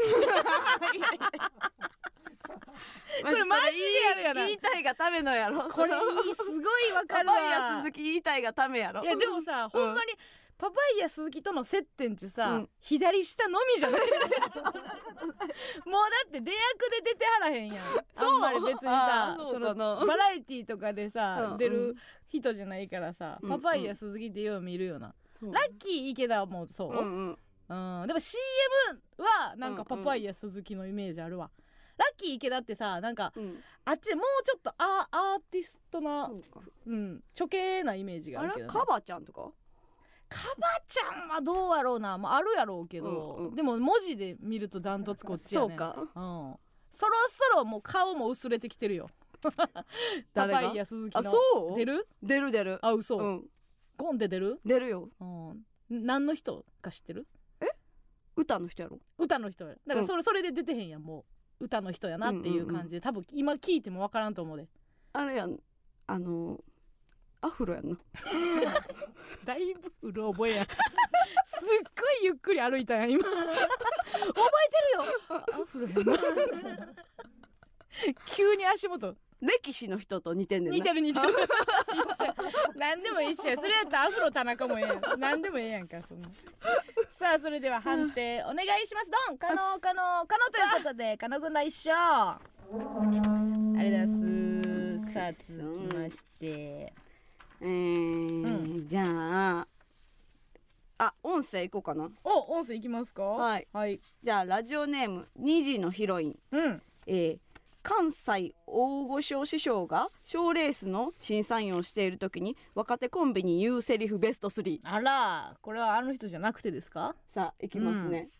*laughs* これマジでやるやな言いたいがためのやろ。これすごいわかパるわ。パイヤ鈴木言いたいがためやろ。いやでもさ、ほんまにパパイヤ鈴木との接点ってさ、うん。左下のみじゃない *laughs* もうだって出役で出てはらへんやん。あんまり別にさあーそうそかな。のバラエティーとかでさ、うん出る人じゃないからさ、うんパパイヤ鈴木ってよう見るよな、そう。ラッキー池田もそう、うんうん。うん、でも CM はなんかパパイヤ鈴木のイメージあるわ、ラッキー池田ってさなんかうん。あっちもうちょっとアアーティストなそうか。うんちょけなイメージがあるけど、ね、あれ？カバちゃんとか？カバちゃんはどうやろうな、まあ、あるやろうけど、うんうん。でも文字で見るとダントツこっちやねそうか。うん、そろそろもう顔も薄れてきてるよ。パ *laughs* 誰が？パイヤ鈴木あのそう？出る？出る出る。あ嘘、うん。ゴンって出る、出るよ。うん、何の人か知ってる？歌の人やろ。歌の人や。だからそれ,、それで出てへんやんもう。歌の人やなっていう感じで、多分今聞いても分からんと思うで。あれやん。あのアフロやんな。だいぶうる覚えや。*laughs* すっごいゆっくり歩いたやん今。覚えてるよ。あアフロやな。*laughs* 急に足元。歴史の人と似てんねんな。似てる似てる。*laughs* 何でも一緒や。それやったらアフロ田中もええやん。何でもええやんかそんなさあそれでは判定。お願いします。ドン。可能可能可能ということで可能軍団一緒。ありがとうございます。さあ続きましてえーじゃああ音声いこうかな。お音声いきますか？はい。はい。じゃあラジオネーム2時のヒロイン。うん。えー関西大御所師匠が賞レースの審査員をしている時に若手コンビに言うセリフベスト3あらこれはあの人じゃなくてですか？さあいきますね、あ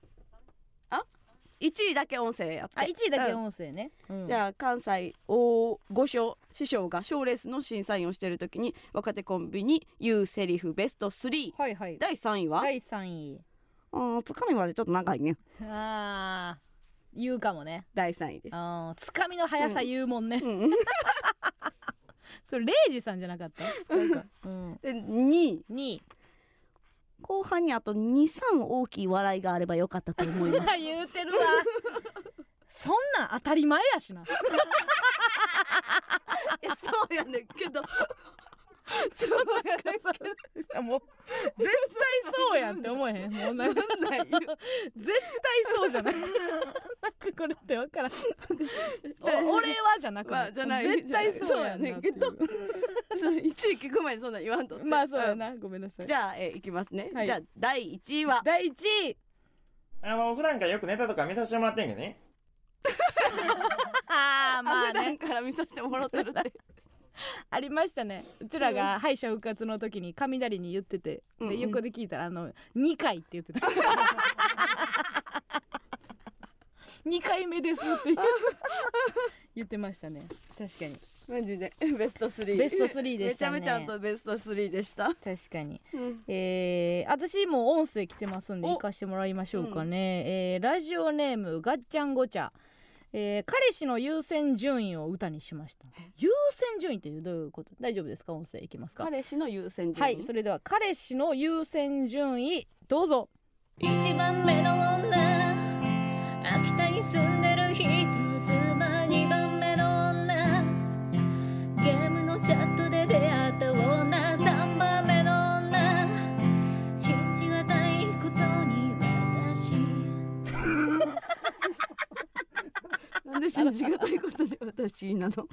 1位だけ音声やって。あ1位だけうん。音声ね、うん。じゃあ関西大御所師匠が賞レースの審査員をしている時に若手コンビに言うセリフベスト3はいはい。第3位は、第3位。あーつかみまでちょっと長いね。*laughs* あー言うかもね。第3位です。あーつかみの速さ言うもんね、うん。*laughs* それレイジさんじゃなかった？ちゃうか、うん、*laughs* で2位。2位後半にあと23大きい笑いがあればよかったと思います。*laughs* 言うてるわ。*laughs* そんなん当たり前やしな。*laughs* えそうやねんけどそんけどもう絶対そうやんって思えへんもうなん。か絶対そうじゃないなん。かこれって分からんお俺はじゃなくて、まあじゃない絶対そうやねんそう一位聞く前。にそんなん言わんとまあそうやな、ごめんなさいじゃあ、えーいきますね、はいじゃあ第一位は第一位あの、普段からよくネタとか見させてもらってんけどね。あーまあ普段ねから見させてもらってるって *laughs* ありましたね。うちらが敗者復活の時に雷に言ってて、うん。うん。で横で聞いたらあの2回って言ってた。*laughs* 2回目ですって *laughs* 言ってましたね。確かに。マジで。ベスト3ベスト3でしたね。めちゃめちゃんとベスト3でした、確かに。うん。えー、私も音声来てますんでお。行かしてもらいましょうかね、えーラジオネームがっちゃんごちゃえー彼氏の優先順位を歌にしました。優先順位ってどういうこと？大丈夫ですか？音声いきますか？彼氏の優先順位？はいそれでは彼氏の優先順位どうぞ。一番目の女秋田に住んでる人妻なんで信じがたいことで私なの？*laughs*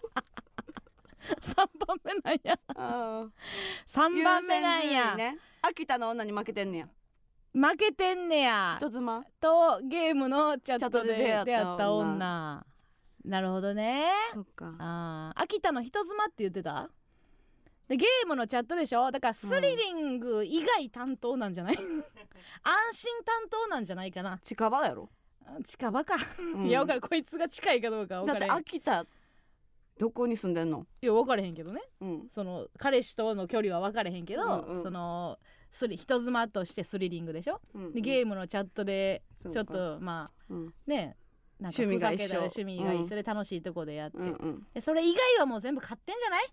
3番目なんや。あ3番目なんや、位ね。秋田の女に負けてんねや。負けてんねや。人妻？とゲームのチャットで出会った女。なるほどね。そっか。あー。秋田の人妻って言ってた？でゲームのチャットでしょ？だからスリリング以外担当なんじゃない、*laughs* 安心担当なんじゃないかな。近場やろ、近場か、うん。いや分かる。こいつが近いかどうか分だってかれへん。い秋田どこに住んでんの？や分かれへんけどね。うん。その彼氏との距離は分かれへんけど、うんうん。そのスリ人妻としてスリリングでしょ？うんでゲームのチャットでそうか。ちょっとまあうん。ねなんか趣味が一緒。ふざけた趣味が一緒で楽しいとこでやって、うんうん。でそれ以外はもう全部買ってんじゃない？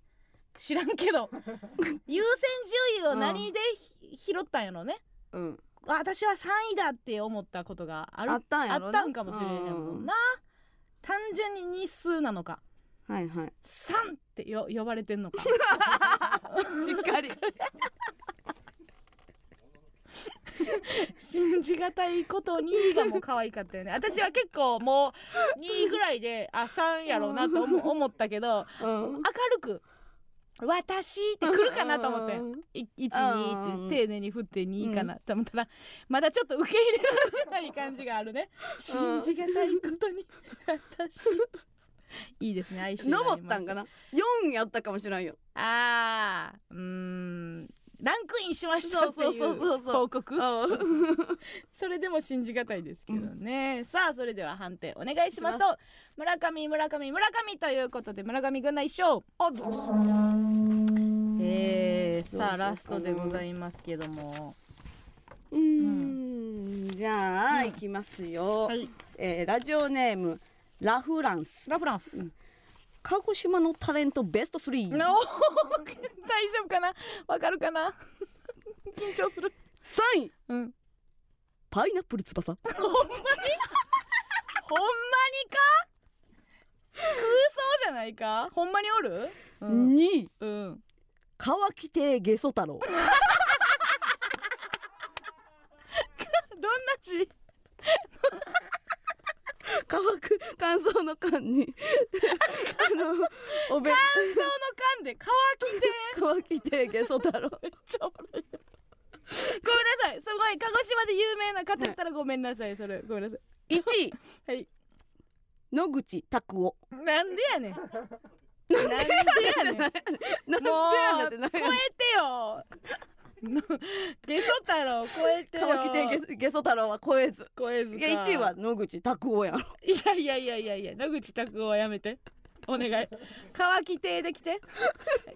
知らんけど。*laughs* 優先順位を何でひ拾ったんやろね。うん。あ私は3位だって思ったことがある。あったんやあったんかもしれへんもんな。単純に日数なのか。はいはい。3ってよ呼ばれてんのか。*laughs* しっかり。信じがたいこと2位がもう可愛かったよね。私は結構もう2位ぐらいであ3やろうなと思思ったけどうん。明るく「私」って来るかなと思って。うんい12って丁寧に振って2かなと思ったらまだちょっと受け入れられてない感じがあるね。*laughs* 信じがたいことに。私。いいですね哀愁があります。登ったんかな？4やったかもしれんよ。あーうーんランクインしましたっていそうそうそううそう。報告。うん。*laughs* それでも信じがたいですけどね、さあそれでは判定お願いしますと村上村上村上ということで村上軍団一勝。あぞえー、さあラストでございますけども。うーん。じゃあ、いきますよ、はい。えーラジオネームラフランス。ラフランス、鹿児島のタレントベスト3の *laughs* 大丈夫かな？わかるかな？*laughs* 緊張する。3位。うん。パイナップル翼。ほんまに？*laughs* か？空想じゃないか？ほんまにおる？うん、2位。うん、川木亭ゲソ太郎。どんな字？乾く乾燥の間にあのお弁乾燥の缶で乾きて川木亭ゲソ太郎。めっちゃおもろいごめんなさい。すごい鹿児島で有名な方やったらごめんなさいそれ。ごめんなさい。1位はい。野口拓夫。なんでやねん。なんでやねん。なんでもやねん超えてよの *laughs* ゲソ太郎超えてよ。川木亭ゲソゲソ太郎は超えず。超えずか。いや1位は野口拓夫やろ。*laughs* いやいやいやいやいや野口拓夫はやめて。お願い。乾き亭で来て。*laughs*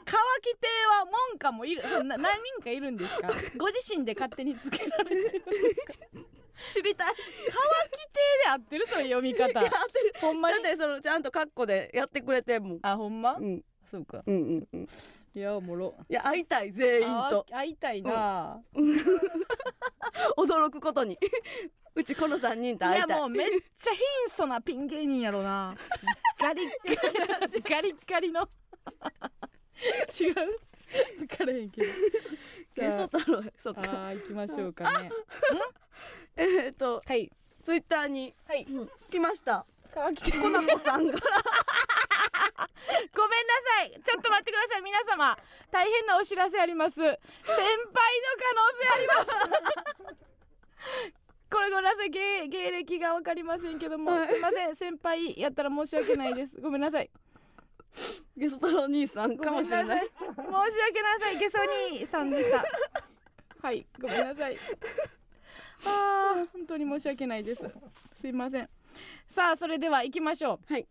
乾き亭は門下もいる。そんな何人かいるんですか？ご自身で勝手につけられてるんですか？知りたい。乾き亭で合ってる？それ読み方。やってる。ほんまに？だってそのちゃんとカッコでやってくれてんもん。あほんま、うんそうか。うんうんうん。いやおもろ。いや会いたい全員と。あ会いたいな、*laughs* 驚くことに。*laughs* うちこの3人とい会いたい。やもうめっちゃ貧相なピン芸人やろな。ガリッガリガリッガリの。違う。分からへんけど。ゲソ太郎そっか。行きましょうかね。*laughs* えっとはい。ツイッターに。はい。来ました川北コナコさんから。ごめんなさい。ちょっと待ってください。皆様大変なお知らせあります。先輩の可能性あります。これごめんなさい。芸芸歴が分かりませんけども、はい。すいません。先輩やったら申し訳ないです。ごめんなさい。ゲソ太郎兄さんかもしれない。申し訳なさい。ゲソニーさんでした。はい。ごめんなさい。あー本当に申し訳ないです。すいませんさあそれでは行きましょう。はい。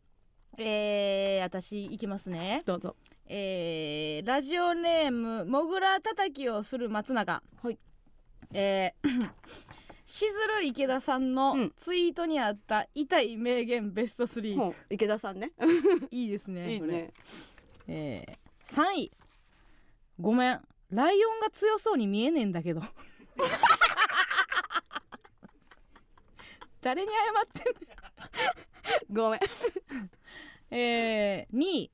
えー、私行きますね。どうぞ。えー、ラジオネームもぐらたたきをする松永。はい。えーしずる池田さんうのん。ツイートにあった痛い名言ベスト3、もう池田さんね。*laughs* いいですねこれいいね。えー、3位。ごめん。ライオンが強そうに見えねえんだけど。*laughs* 誰に謝ってんごめん。のえー、2位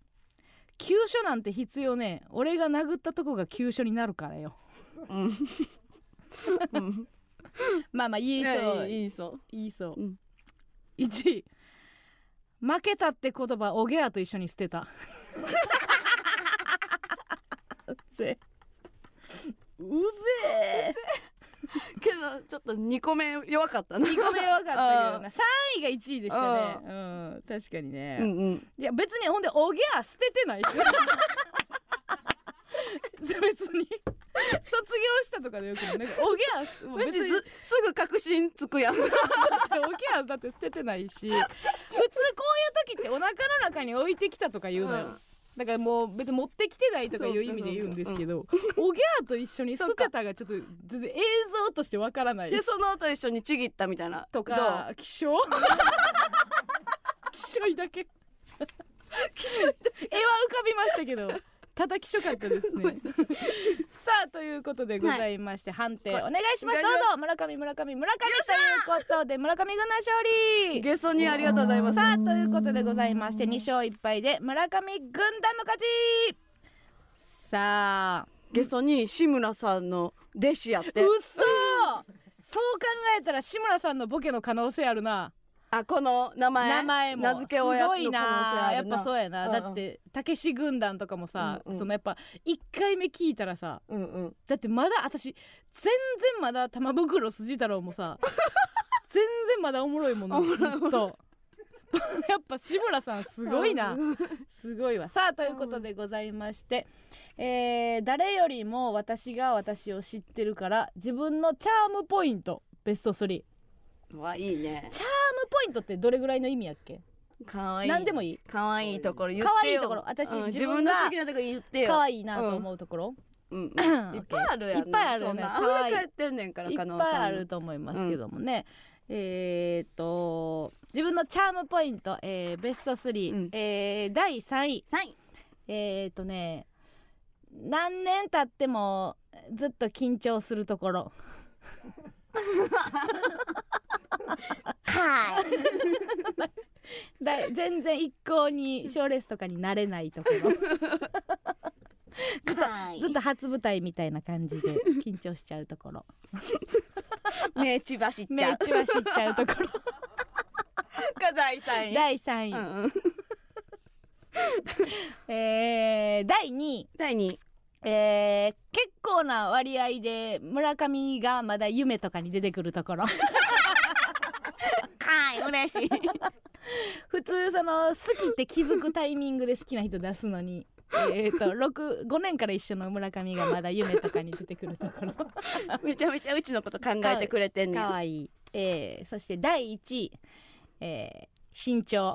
急所なんて必要ね。え俺が殴ったとこが急所になるからよ。うん。うん。まあまあ言いいそう。やいいいいそう。言いそう、うん。1位負けたって言葉おげあと一緒に捨てた。うぜ。うぜ *laughs* けどちょっと2個目弱かったな。2個目弱かったけど *laughs* あな3位が1位でしたね。うん確かにね、うんうん。いや別にほんでおぎゃ捨ててないし。*laughs* 別に。卒業したとかでよくなんかおぎゃもう別に。ずすぐ確信つくやん。だっておぎゃだって捨ててないし。普通こういう時ってお腹の中に置いてきたとか言うのよ、うんだからもう別に持ってきてないとかいう意味で言うんですけどおぎゃーと一緒に捨てたがちょっと全然映像としてわからない。でその後一緒にちぎったみたいなとか。気象？*laughs* 気象い *laughs* だけ。絵は浮かびましたけどただ気象かったですね。さあということでございまして、判定お願いします。どうぞ。村上村上村上ということで村上軍団勝利。ゲソにありがとうございます。さあということでございまして2勝1敗で村上軍団の勝ち。さあ。ゲソに志村さんの弟子やって。うっそそう考えたら志村さんのボケの可能性あるなあこの名前名前も。名付け親のすごいな。やっぱそうややな、うんうん。だってたけし軍団とかもさ、うんうん。そのやっぱ1回目聞いたらさうんうん。だってまだ私全然まだ玉袋筋太郎もさ *laughs* 全然まだおもろいものずっと。*laughs* やっぱ志村さんすごいな。すごいわ。さあということでございまして、えー誰よりも私が私を知ってるから自分のチャームポイントベスト3わいいね。チャームポイントってどれぐらいの意味やっけ？かわい。い何でもいい。かわいいところ言ってよ。可愛いところ。私うん自自分の好きなところ言ってよ。可愛いなと思うところ、うん。ん。いっぱいあるやんいっぱいあるよね。可愛い。ってんねんからいっぱいあると思いますけどもね、えーっと自分のチャームポイント、えーベスト3、うん。えー第3位。はいえーっとね何年経ってもずっと緊張するところ *laughs* *laughs* だ全然一向に賞レースとかになれないところ。*laughs* ずっと初舞台みたいな感じで緊張しちゃうところ。*laughs* 目血走っちゃう。目っちゃうところ。が第三位。第3位、うんうん。えー第2位、第二位。えー結構な割合で村上がまだ夢とかに出てくるところはい嬉しい。普通その好きって気づくタイミングで好きな人出すのに。えー、と5年から一緒の村上がまだ夢とかに出てくるところ。めちゃめちゃうちのこと考えてくれてんねんかわいい、えーそして第1位、えー身長。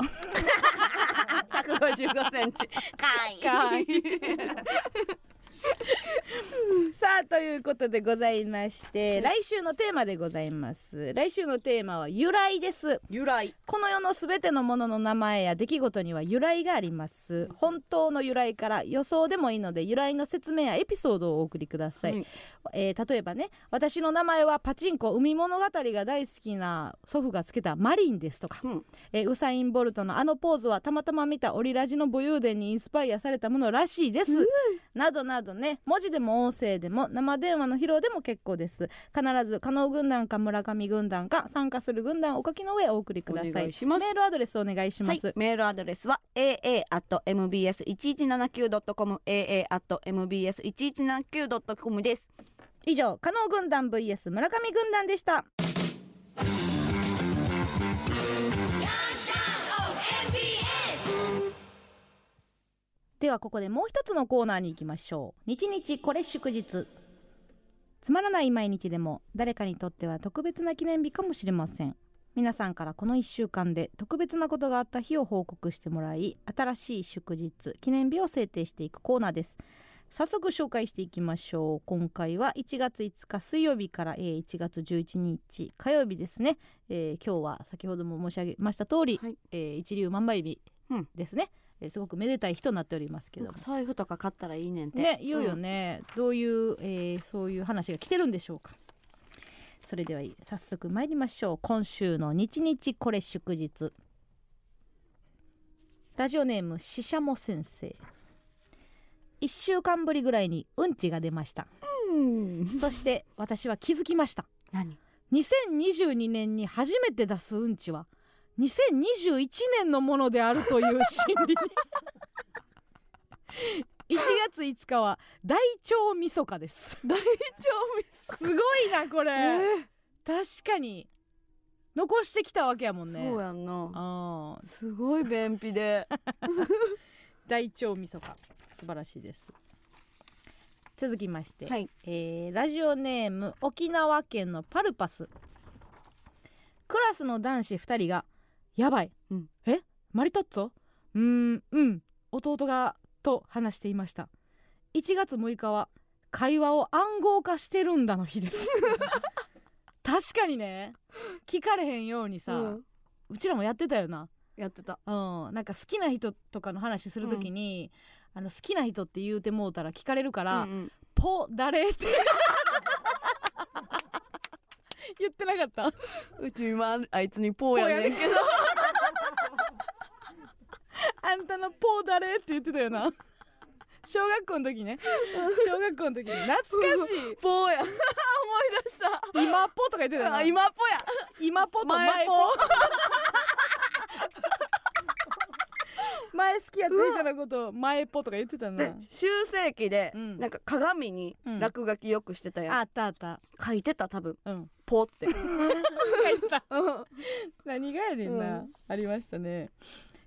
155センチ。かわいい。かわいい *laughs* *laughs* さあということでございまして来週のテーマでございます。来週のテーマは由来です。由来。この世のすべてのものの名前や出来事には由来があります。本当の由来から予想でもいいので由来の説明やエピソードをお送りください、うんえー例えばね私の名前はパチンコ海物語が大好きな祖父がつけたマリンですとか、うん。えーウサイン・ボルトのあのポーズはたまたま見たオリラジの武勇伝にインスパイアされたものらしいです、などなどね。文字でも音声でも生電話の披露でも結構です。必ず加納軍団か村上軍団か参加する軍団をお書きの上お送りください。メールアドレスお願いします、はい、メールアドレスは aa.mbs1179.com aa.mbs1179.com です。以上加納軍団 vs 村上軍団でしたではここでもう一つのコーナーに行きましょう。日日これ祝日。つまらない毎日でも誰かにとっては特別な記念日かもしれません。皆さんからこの1週間で特別なことがあった日を報告してもらい新しい祝日記念日を制定していくコーナーです。早速紹介していきましょう。今回は1月5日水曜日から、えー1月11日火曜日ですね、えー今日は先ほども申し上げました通り、はい。えー一粒万倍日うん。ですね、えーすごくめでたい日となっておりますけども。財布とか買ったらいいねんて。ね言うよね、どういう、えーそういう話が来てるんでしょうか。それでは早速参りましょう。今週の日日これ祝日。ラジオネームししゃも先生。1週間ぶりぐらいにうんちが出ました。うん。そして私は気づきました。何？2022年に初めて出すうんちは2021年のものであるという心理に。*laughs* 1月5日は大腸みそかです。大丈すごいなこれ、え確かに。残してきたわけやもんね。そうやんな。すごい便秘で。*laughs* 大腸みそか。素晴らしいです。続きまして、はい。えーラジオネーム沖縄県のパルパス。クラスの男子2人が「やばい、うん。え？マリトッツォ？うーんうん。弟が」と話していました。1月6日は会話を暗号化してるんだの日です。*laughs* 確かにね。聞かれへんようにさ、ううんちらもやってたよな。やってた。うん、なんか好きな人とかの話するときに、あの好きな人って言うてもうたら聞かれるから「うんうん。ポ誰?」って *laughs* *laughs* 言ってなかった。うち今あいつにポーやねん。けど。*laughs* あんたの「ポ誰?」って言ってたよな。小学校の時ね。小学校の時に。懐かしい。ポーや。*laughs* 思い出した「今ポ」とか言ってたよな。あ今ポや。今ポと前ポ前好きやった人のことを前ポとか言ってたな。で修正期で、うん。なんか鏡にうん落書きよくしてたやん、あったあった。書いてた多分。うん。ポって。書いてた。*laughs* うん。何がやねんな、うん。ありましたね。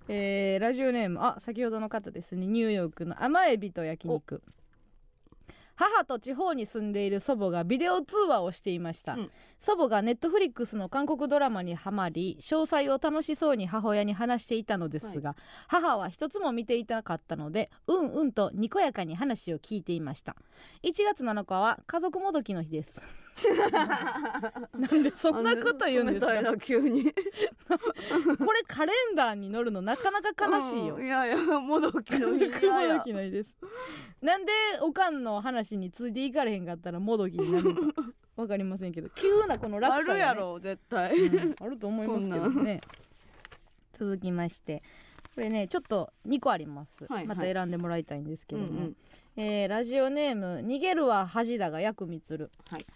えーラジオネーム。あ先ほどの方ですね。ニューヨークの甘エビと焼肉母と地方に住んでいる祖母がビデオ通話をしていました、うん。祖母がネットフリックスの韓国ドラマにはまり詳細を楽しそうに母親に話していたのですが、母は一つも見ていなかったのでうんうんとにこやかに話を聞いていました。1月7日は家族もどきの日です *laughs* なんでそんなこと言うんですか？な急に。これカレンダーに載るのなかなか悲しいよ。うんいやいやもどきの日もどきの日です。なんでおかんの話についていかれへんかったらもどきになるのか。わかりませんけど。急なこの落あ差が、ね、るやろ絶対、うんあると思いますけどね。続きまして。これねちょっと2個あります、はいまた選んでもらいたいんですけども、うんうん。えーラジオネーム「逃げるは恥だが薬味つる」はい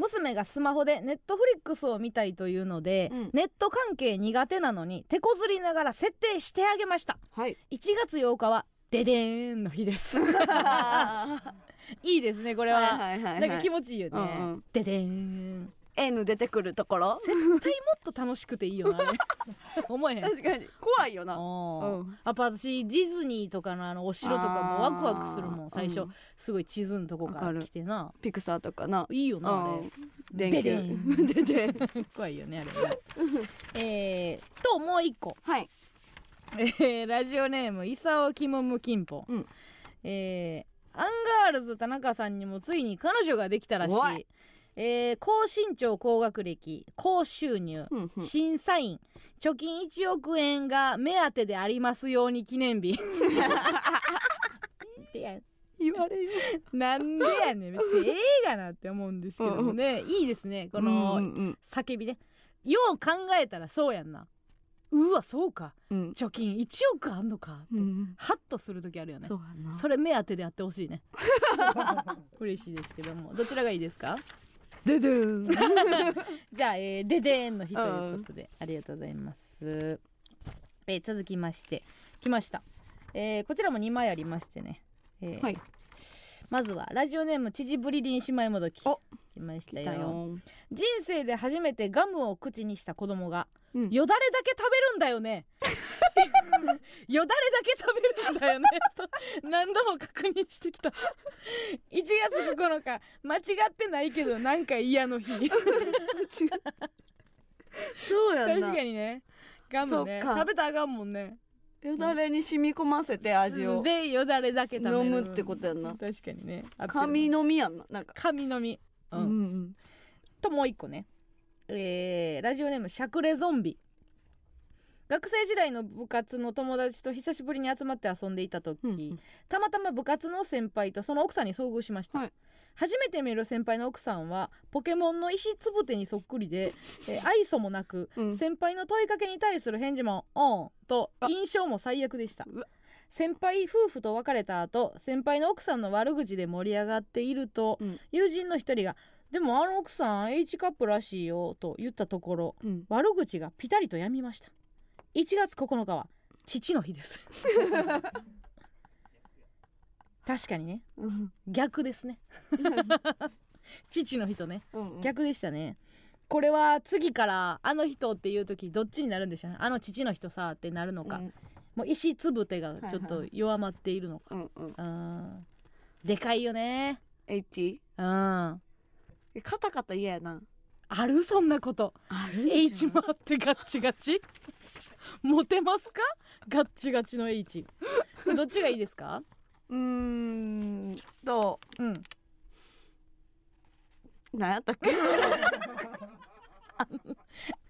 娘がスマホでネットフリックスを見たいというので、うん。ネット関係苦手なのに手こずりながら設定してあげました。はい。1月8日はデデーンの日です。*laughs* いいですねこれは、はいはいはい。なんか気持ちいいよね、うんうん。デデーン N 出てくるところ？絶対もっと楽しくていいよな *laughs* 思えへん。確かに。怖いよな。あうん。やっぱ私ディズニーとかのあのお城とかもワクワクするもん最初、うんすごい地図のとこから来てな。ピクサーとかな。いいよなあれ。うん。電デデ球ンでで怖いよねあれね。えー、ともう一個。はい。えーラジオネームイサオキモムキンポ、うん。えーアンガールズ田中さんにもついに彼女ができたらしおいいえー高身長高学歴高収入うんうん。審査員貯金1億円が目当てでありますように記念日。で *laughs* や言われよなんでやねん。別にええがなって思うんですけどもねいいですね。この叫びね。よう考えたらそうやんな。うわそうか。うん。貯金1億あんのか。って、うんハッとする時あるよね。それ目当てであってほしいね。*laughs* 嬉しいですけども。どちらがいいですか？ででん。*laughs* じゃあ、えー、デデーンの日ということで、ありがとうございます、えー続きまして来ました、えーこちらも2枚ありましてね、えーはい。まずはラジオネーム秩父りりん姉妹もどき。お来ました来よたよ。人生で初めてガムを口にした子供が、うん。よだれだけ食べるんだよね *laughs* よだれだけ食べるんだよねと何度も確認してきた。1月9日間違ってないけどなんか嫌の日。違うそうやん確なかにね。ガムね。食べたらあかんもんね。よだれに染み込ませて味を。でよだれだけ食べる。飲むってことやんな。確かにね。神飲みやんな。なんか。神飲み、ううんん。ともう一個ね、えーラジオネームしゃくれゾンビ学生時代の部活の友達と久しぶりに集まって遊んでいた時、うんうん。たまたま部活の先輩とその奥さんに遭遇しました、はい。初めて見る先輩の奥さんはポケモンの石つぶてにそっくりで、*laughs* えー愛想もなく、うん。先輩の問いかけに対する返事も「オン」と印象も最悪でした。先輩夫婦と別れた後先輩の奥さんの悪口で盛り上がっていると、うん。友人の一人が「でもあの奥さん H カップらしいよ」と言ったところうん。悪口がピタリとやみました1月9日は父の日です。確かにね。うん逆ですね。父の日とね。うん逆でしたね。これは次からあの人っていう時どっちになるんでしょうね。あの父の人さってなるのか、うん。もう石つぶてがちょっと弱まっているのか、うんうん。うんでかいよね。H うん。あえカタカタ嫌やな。るそんなこと。あ H もあってガッチガチモテますか？ガッチガチの H どっちがいいですか？うーんとう？ん。何やったっけ？*laughs*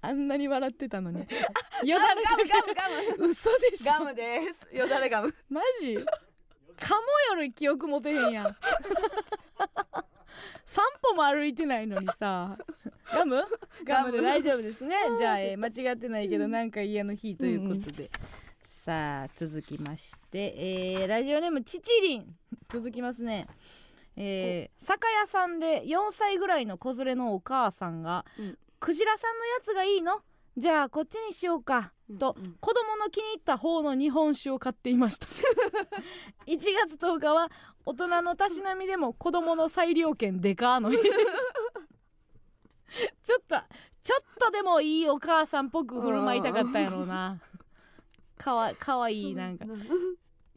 あんなに笑ってたのに。*laughs* よだれガムガムガム。嘘でしょ？ガムです。よだれガム。マジ？カモより記憶持てへんやん散歩も歩いてないのにさ。*laughs* ガム？ガム。で大丈夫ですね。*laughs* じゃあ、えー間違ってないけどなんか家の日ということで、さあ続きまして、えーラジオネームちちりん続きますね。えー酒屋さんで4歳ぐらいの子連れのお母さんが、うんクジラさんのやつがいいの？じゃあこっちにしようか、とうんうん。子供の気に入った方の日本酒を買っていました。*laughs* 1月10日は大人のたしなみでも子供の裁量権でかーの日。*laughs* ちょっとちょっとでもいいお母さんっぽく振る舞いたかったんやろうな。かわかわいいなんか。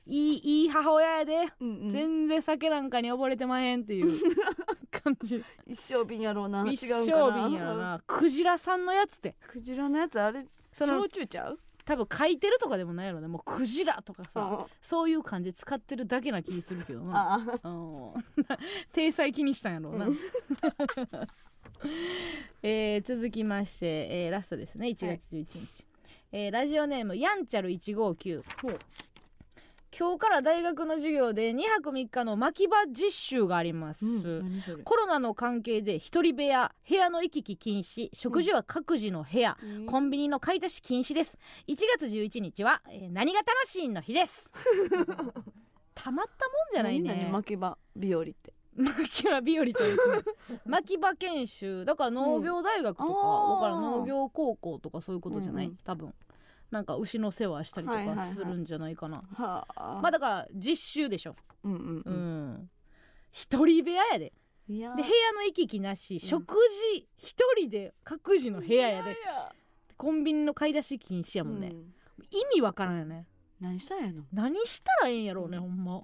いいいい母親やで、うんうん。全然酒なんかに溺れてまへんっていう *laughs* 感じ。一生瓶やろうな。一生瓶やろな。クジラさんのやつって。クジラのやつあれその焼酎ちゃう？多分書いてるとかでもないやろね。もうクジラとかさあそういう漢字使ってるだけな気するけどな。あ *laughs* うん。*laughs* 体裁気にしたんやろうな、うん。*laughs* えー続きまして、えーラストですね。1月11日、えーラジオネームやんちゃる159ほう今日から大学の授業で2泊3日の牧場実習があります、何それ？コロナの関係で一人部屋部屋の行き来禁止食事は各自の部屋、コンビニの買い出し禁止です。1月11日は、えー何が楽しいの日です。*laughs* たまったもんじゃないね。何々巻き場日和って？牧場日和というね牧場研修。だから農業大学とか、うんわから農業高校とかそういうことじゃない、うんうん。多分なんか牛の世話したりとはいはいはいかするんじゃないかな、はあまあだから実習でしょ。うんうんう、うん。一人部屋や。でで部屋の行き来なし、食事一人で各自の部屋やでコンビニの買い出し禁止やもんね、うん。意味わからんよね。何したんやの？何したらええんやろうね、ほんま。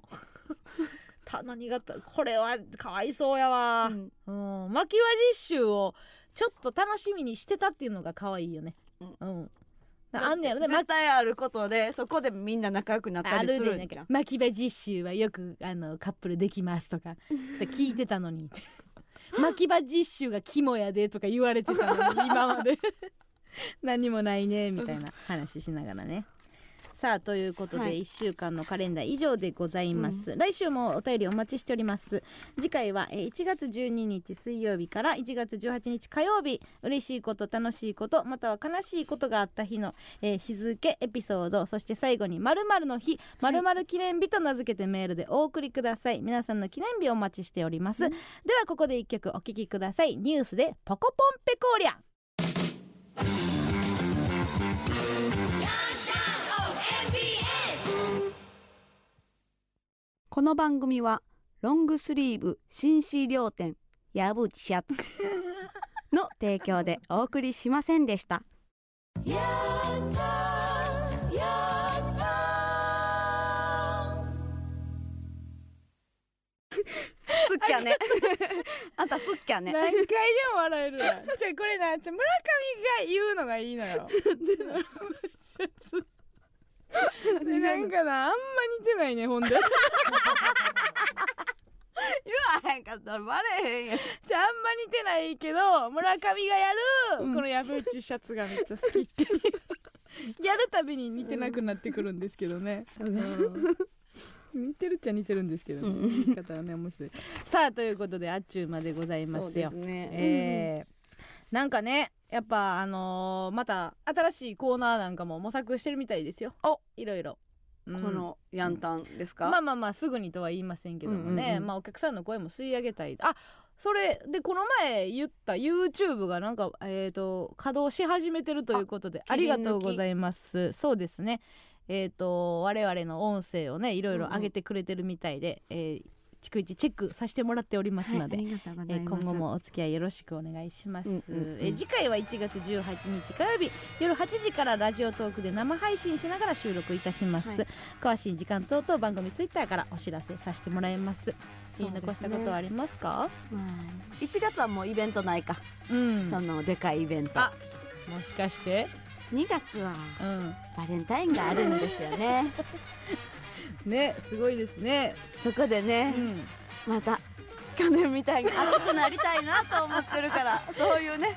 た何がたこれはかわいそうやわ、うん。うん、牧場実習をちょっと楽しみにしてたっていうのが可愛いよね。うん。あんねやろ。ね絶対あることでそこでみんな仲良くなったありするんじゃん。巻き場実習はよくあのカップルできますとか。聞いてたのに。*laughs* 巻き場実習が肝やでとか言われてたのに今まで。何もないねみたいな話しながらねさあということで、はい。1週間のカレンダー以上でございます、来週もお便りお待ちしております。次回はえー1月12日水曜日から1月18日火曜日。嬉しいこと楽しいことまたは悲しいことがあった日の、えー日付エピソード。そして最後に〇〇の日〇〇記念日と名付けてメールでお送りください。皆さんの記念日お待ちしております、ではここで一曲お聴きください。ニュースでポコポンペコーリャこの番組はロングスリーブ紳士良店矢吹シャツの提供でお送りしませんでした。すっきゃね。*laughs* あんたすっきゃね。何回でも笑えるわじゃあこれなちょ村上が言うのがいいのよ *laughs* な。んかなあんま似てないねほんで。じゃ言わへんかったらバレへんやん。ああんま似てないけど村上がやるうん。このヤブーチシャツがめっちゃ好きって *laughs* やるたびに似てなくなってくるんですけどね、うん。似てるっちゃ似てるんですけどね、うん。言い方はね面白い。さあということであっちゅうまでございますよ。ね。えーなんかねやっぱあのーまた新しいコーナーなんかも模索してるみたいですよ。お。いろいろ、うん。このヤンタンですか、まあまあまあすぐにとは言いませんけどもね、うん。うんうんまあお客さんの声も吸い上げたい。あそれでこの前言った YouTube がなんかえっ、と稼働し始めてるということであありが切り抜きとうございます。そうですね。えっ、と我々の音声をねいろいろ上げてくれてるみたいで、えー逐一チェックさせてもらっておりますので、はい、え今後もお付き合いよろしくお願いします、うんうんうん。えー次回は1月18日火曜日夜8時からラジオトークで生配信しながら収録いたします、はい。詳しい時間等々番組ツイッターからお知らせさせてもらいます。言い残したことはありますか？まあ1月はもうイベントないか、うん。そのでかいイベント。あもしかして？2月はうん。バレンタインがあるんですよね *laughs* ねすごいですね。そこでうね、ん。また去年みたいに熱くなりたいなと思ってるから *laughs* そういうね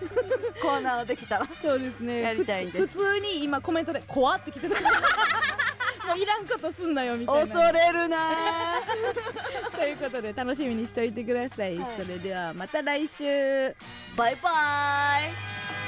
コーナーをできたらそうですね。やりたいんです。普通に今コメントで怖ってきてたから。*laughs* もういらんことすんなよみたいな。恐れるな。*laughs* ということで楽しみにしておいてください、はい。それではまた来週。バイバーイ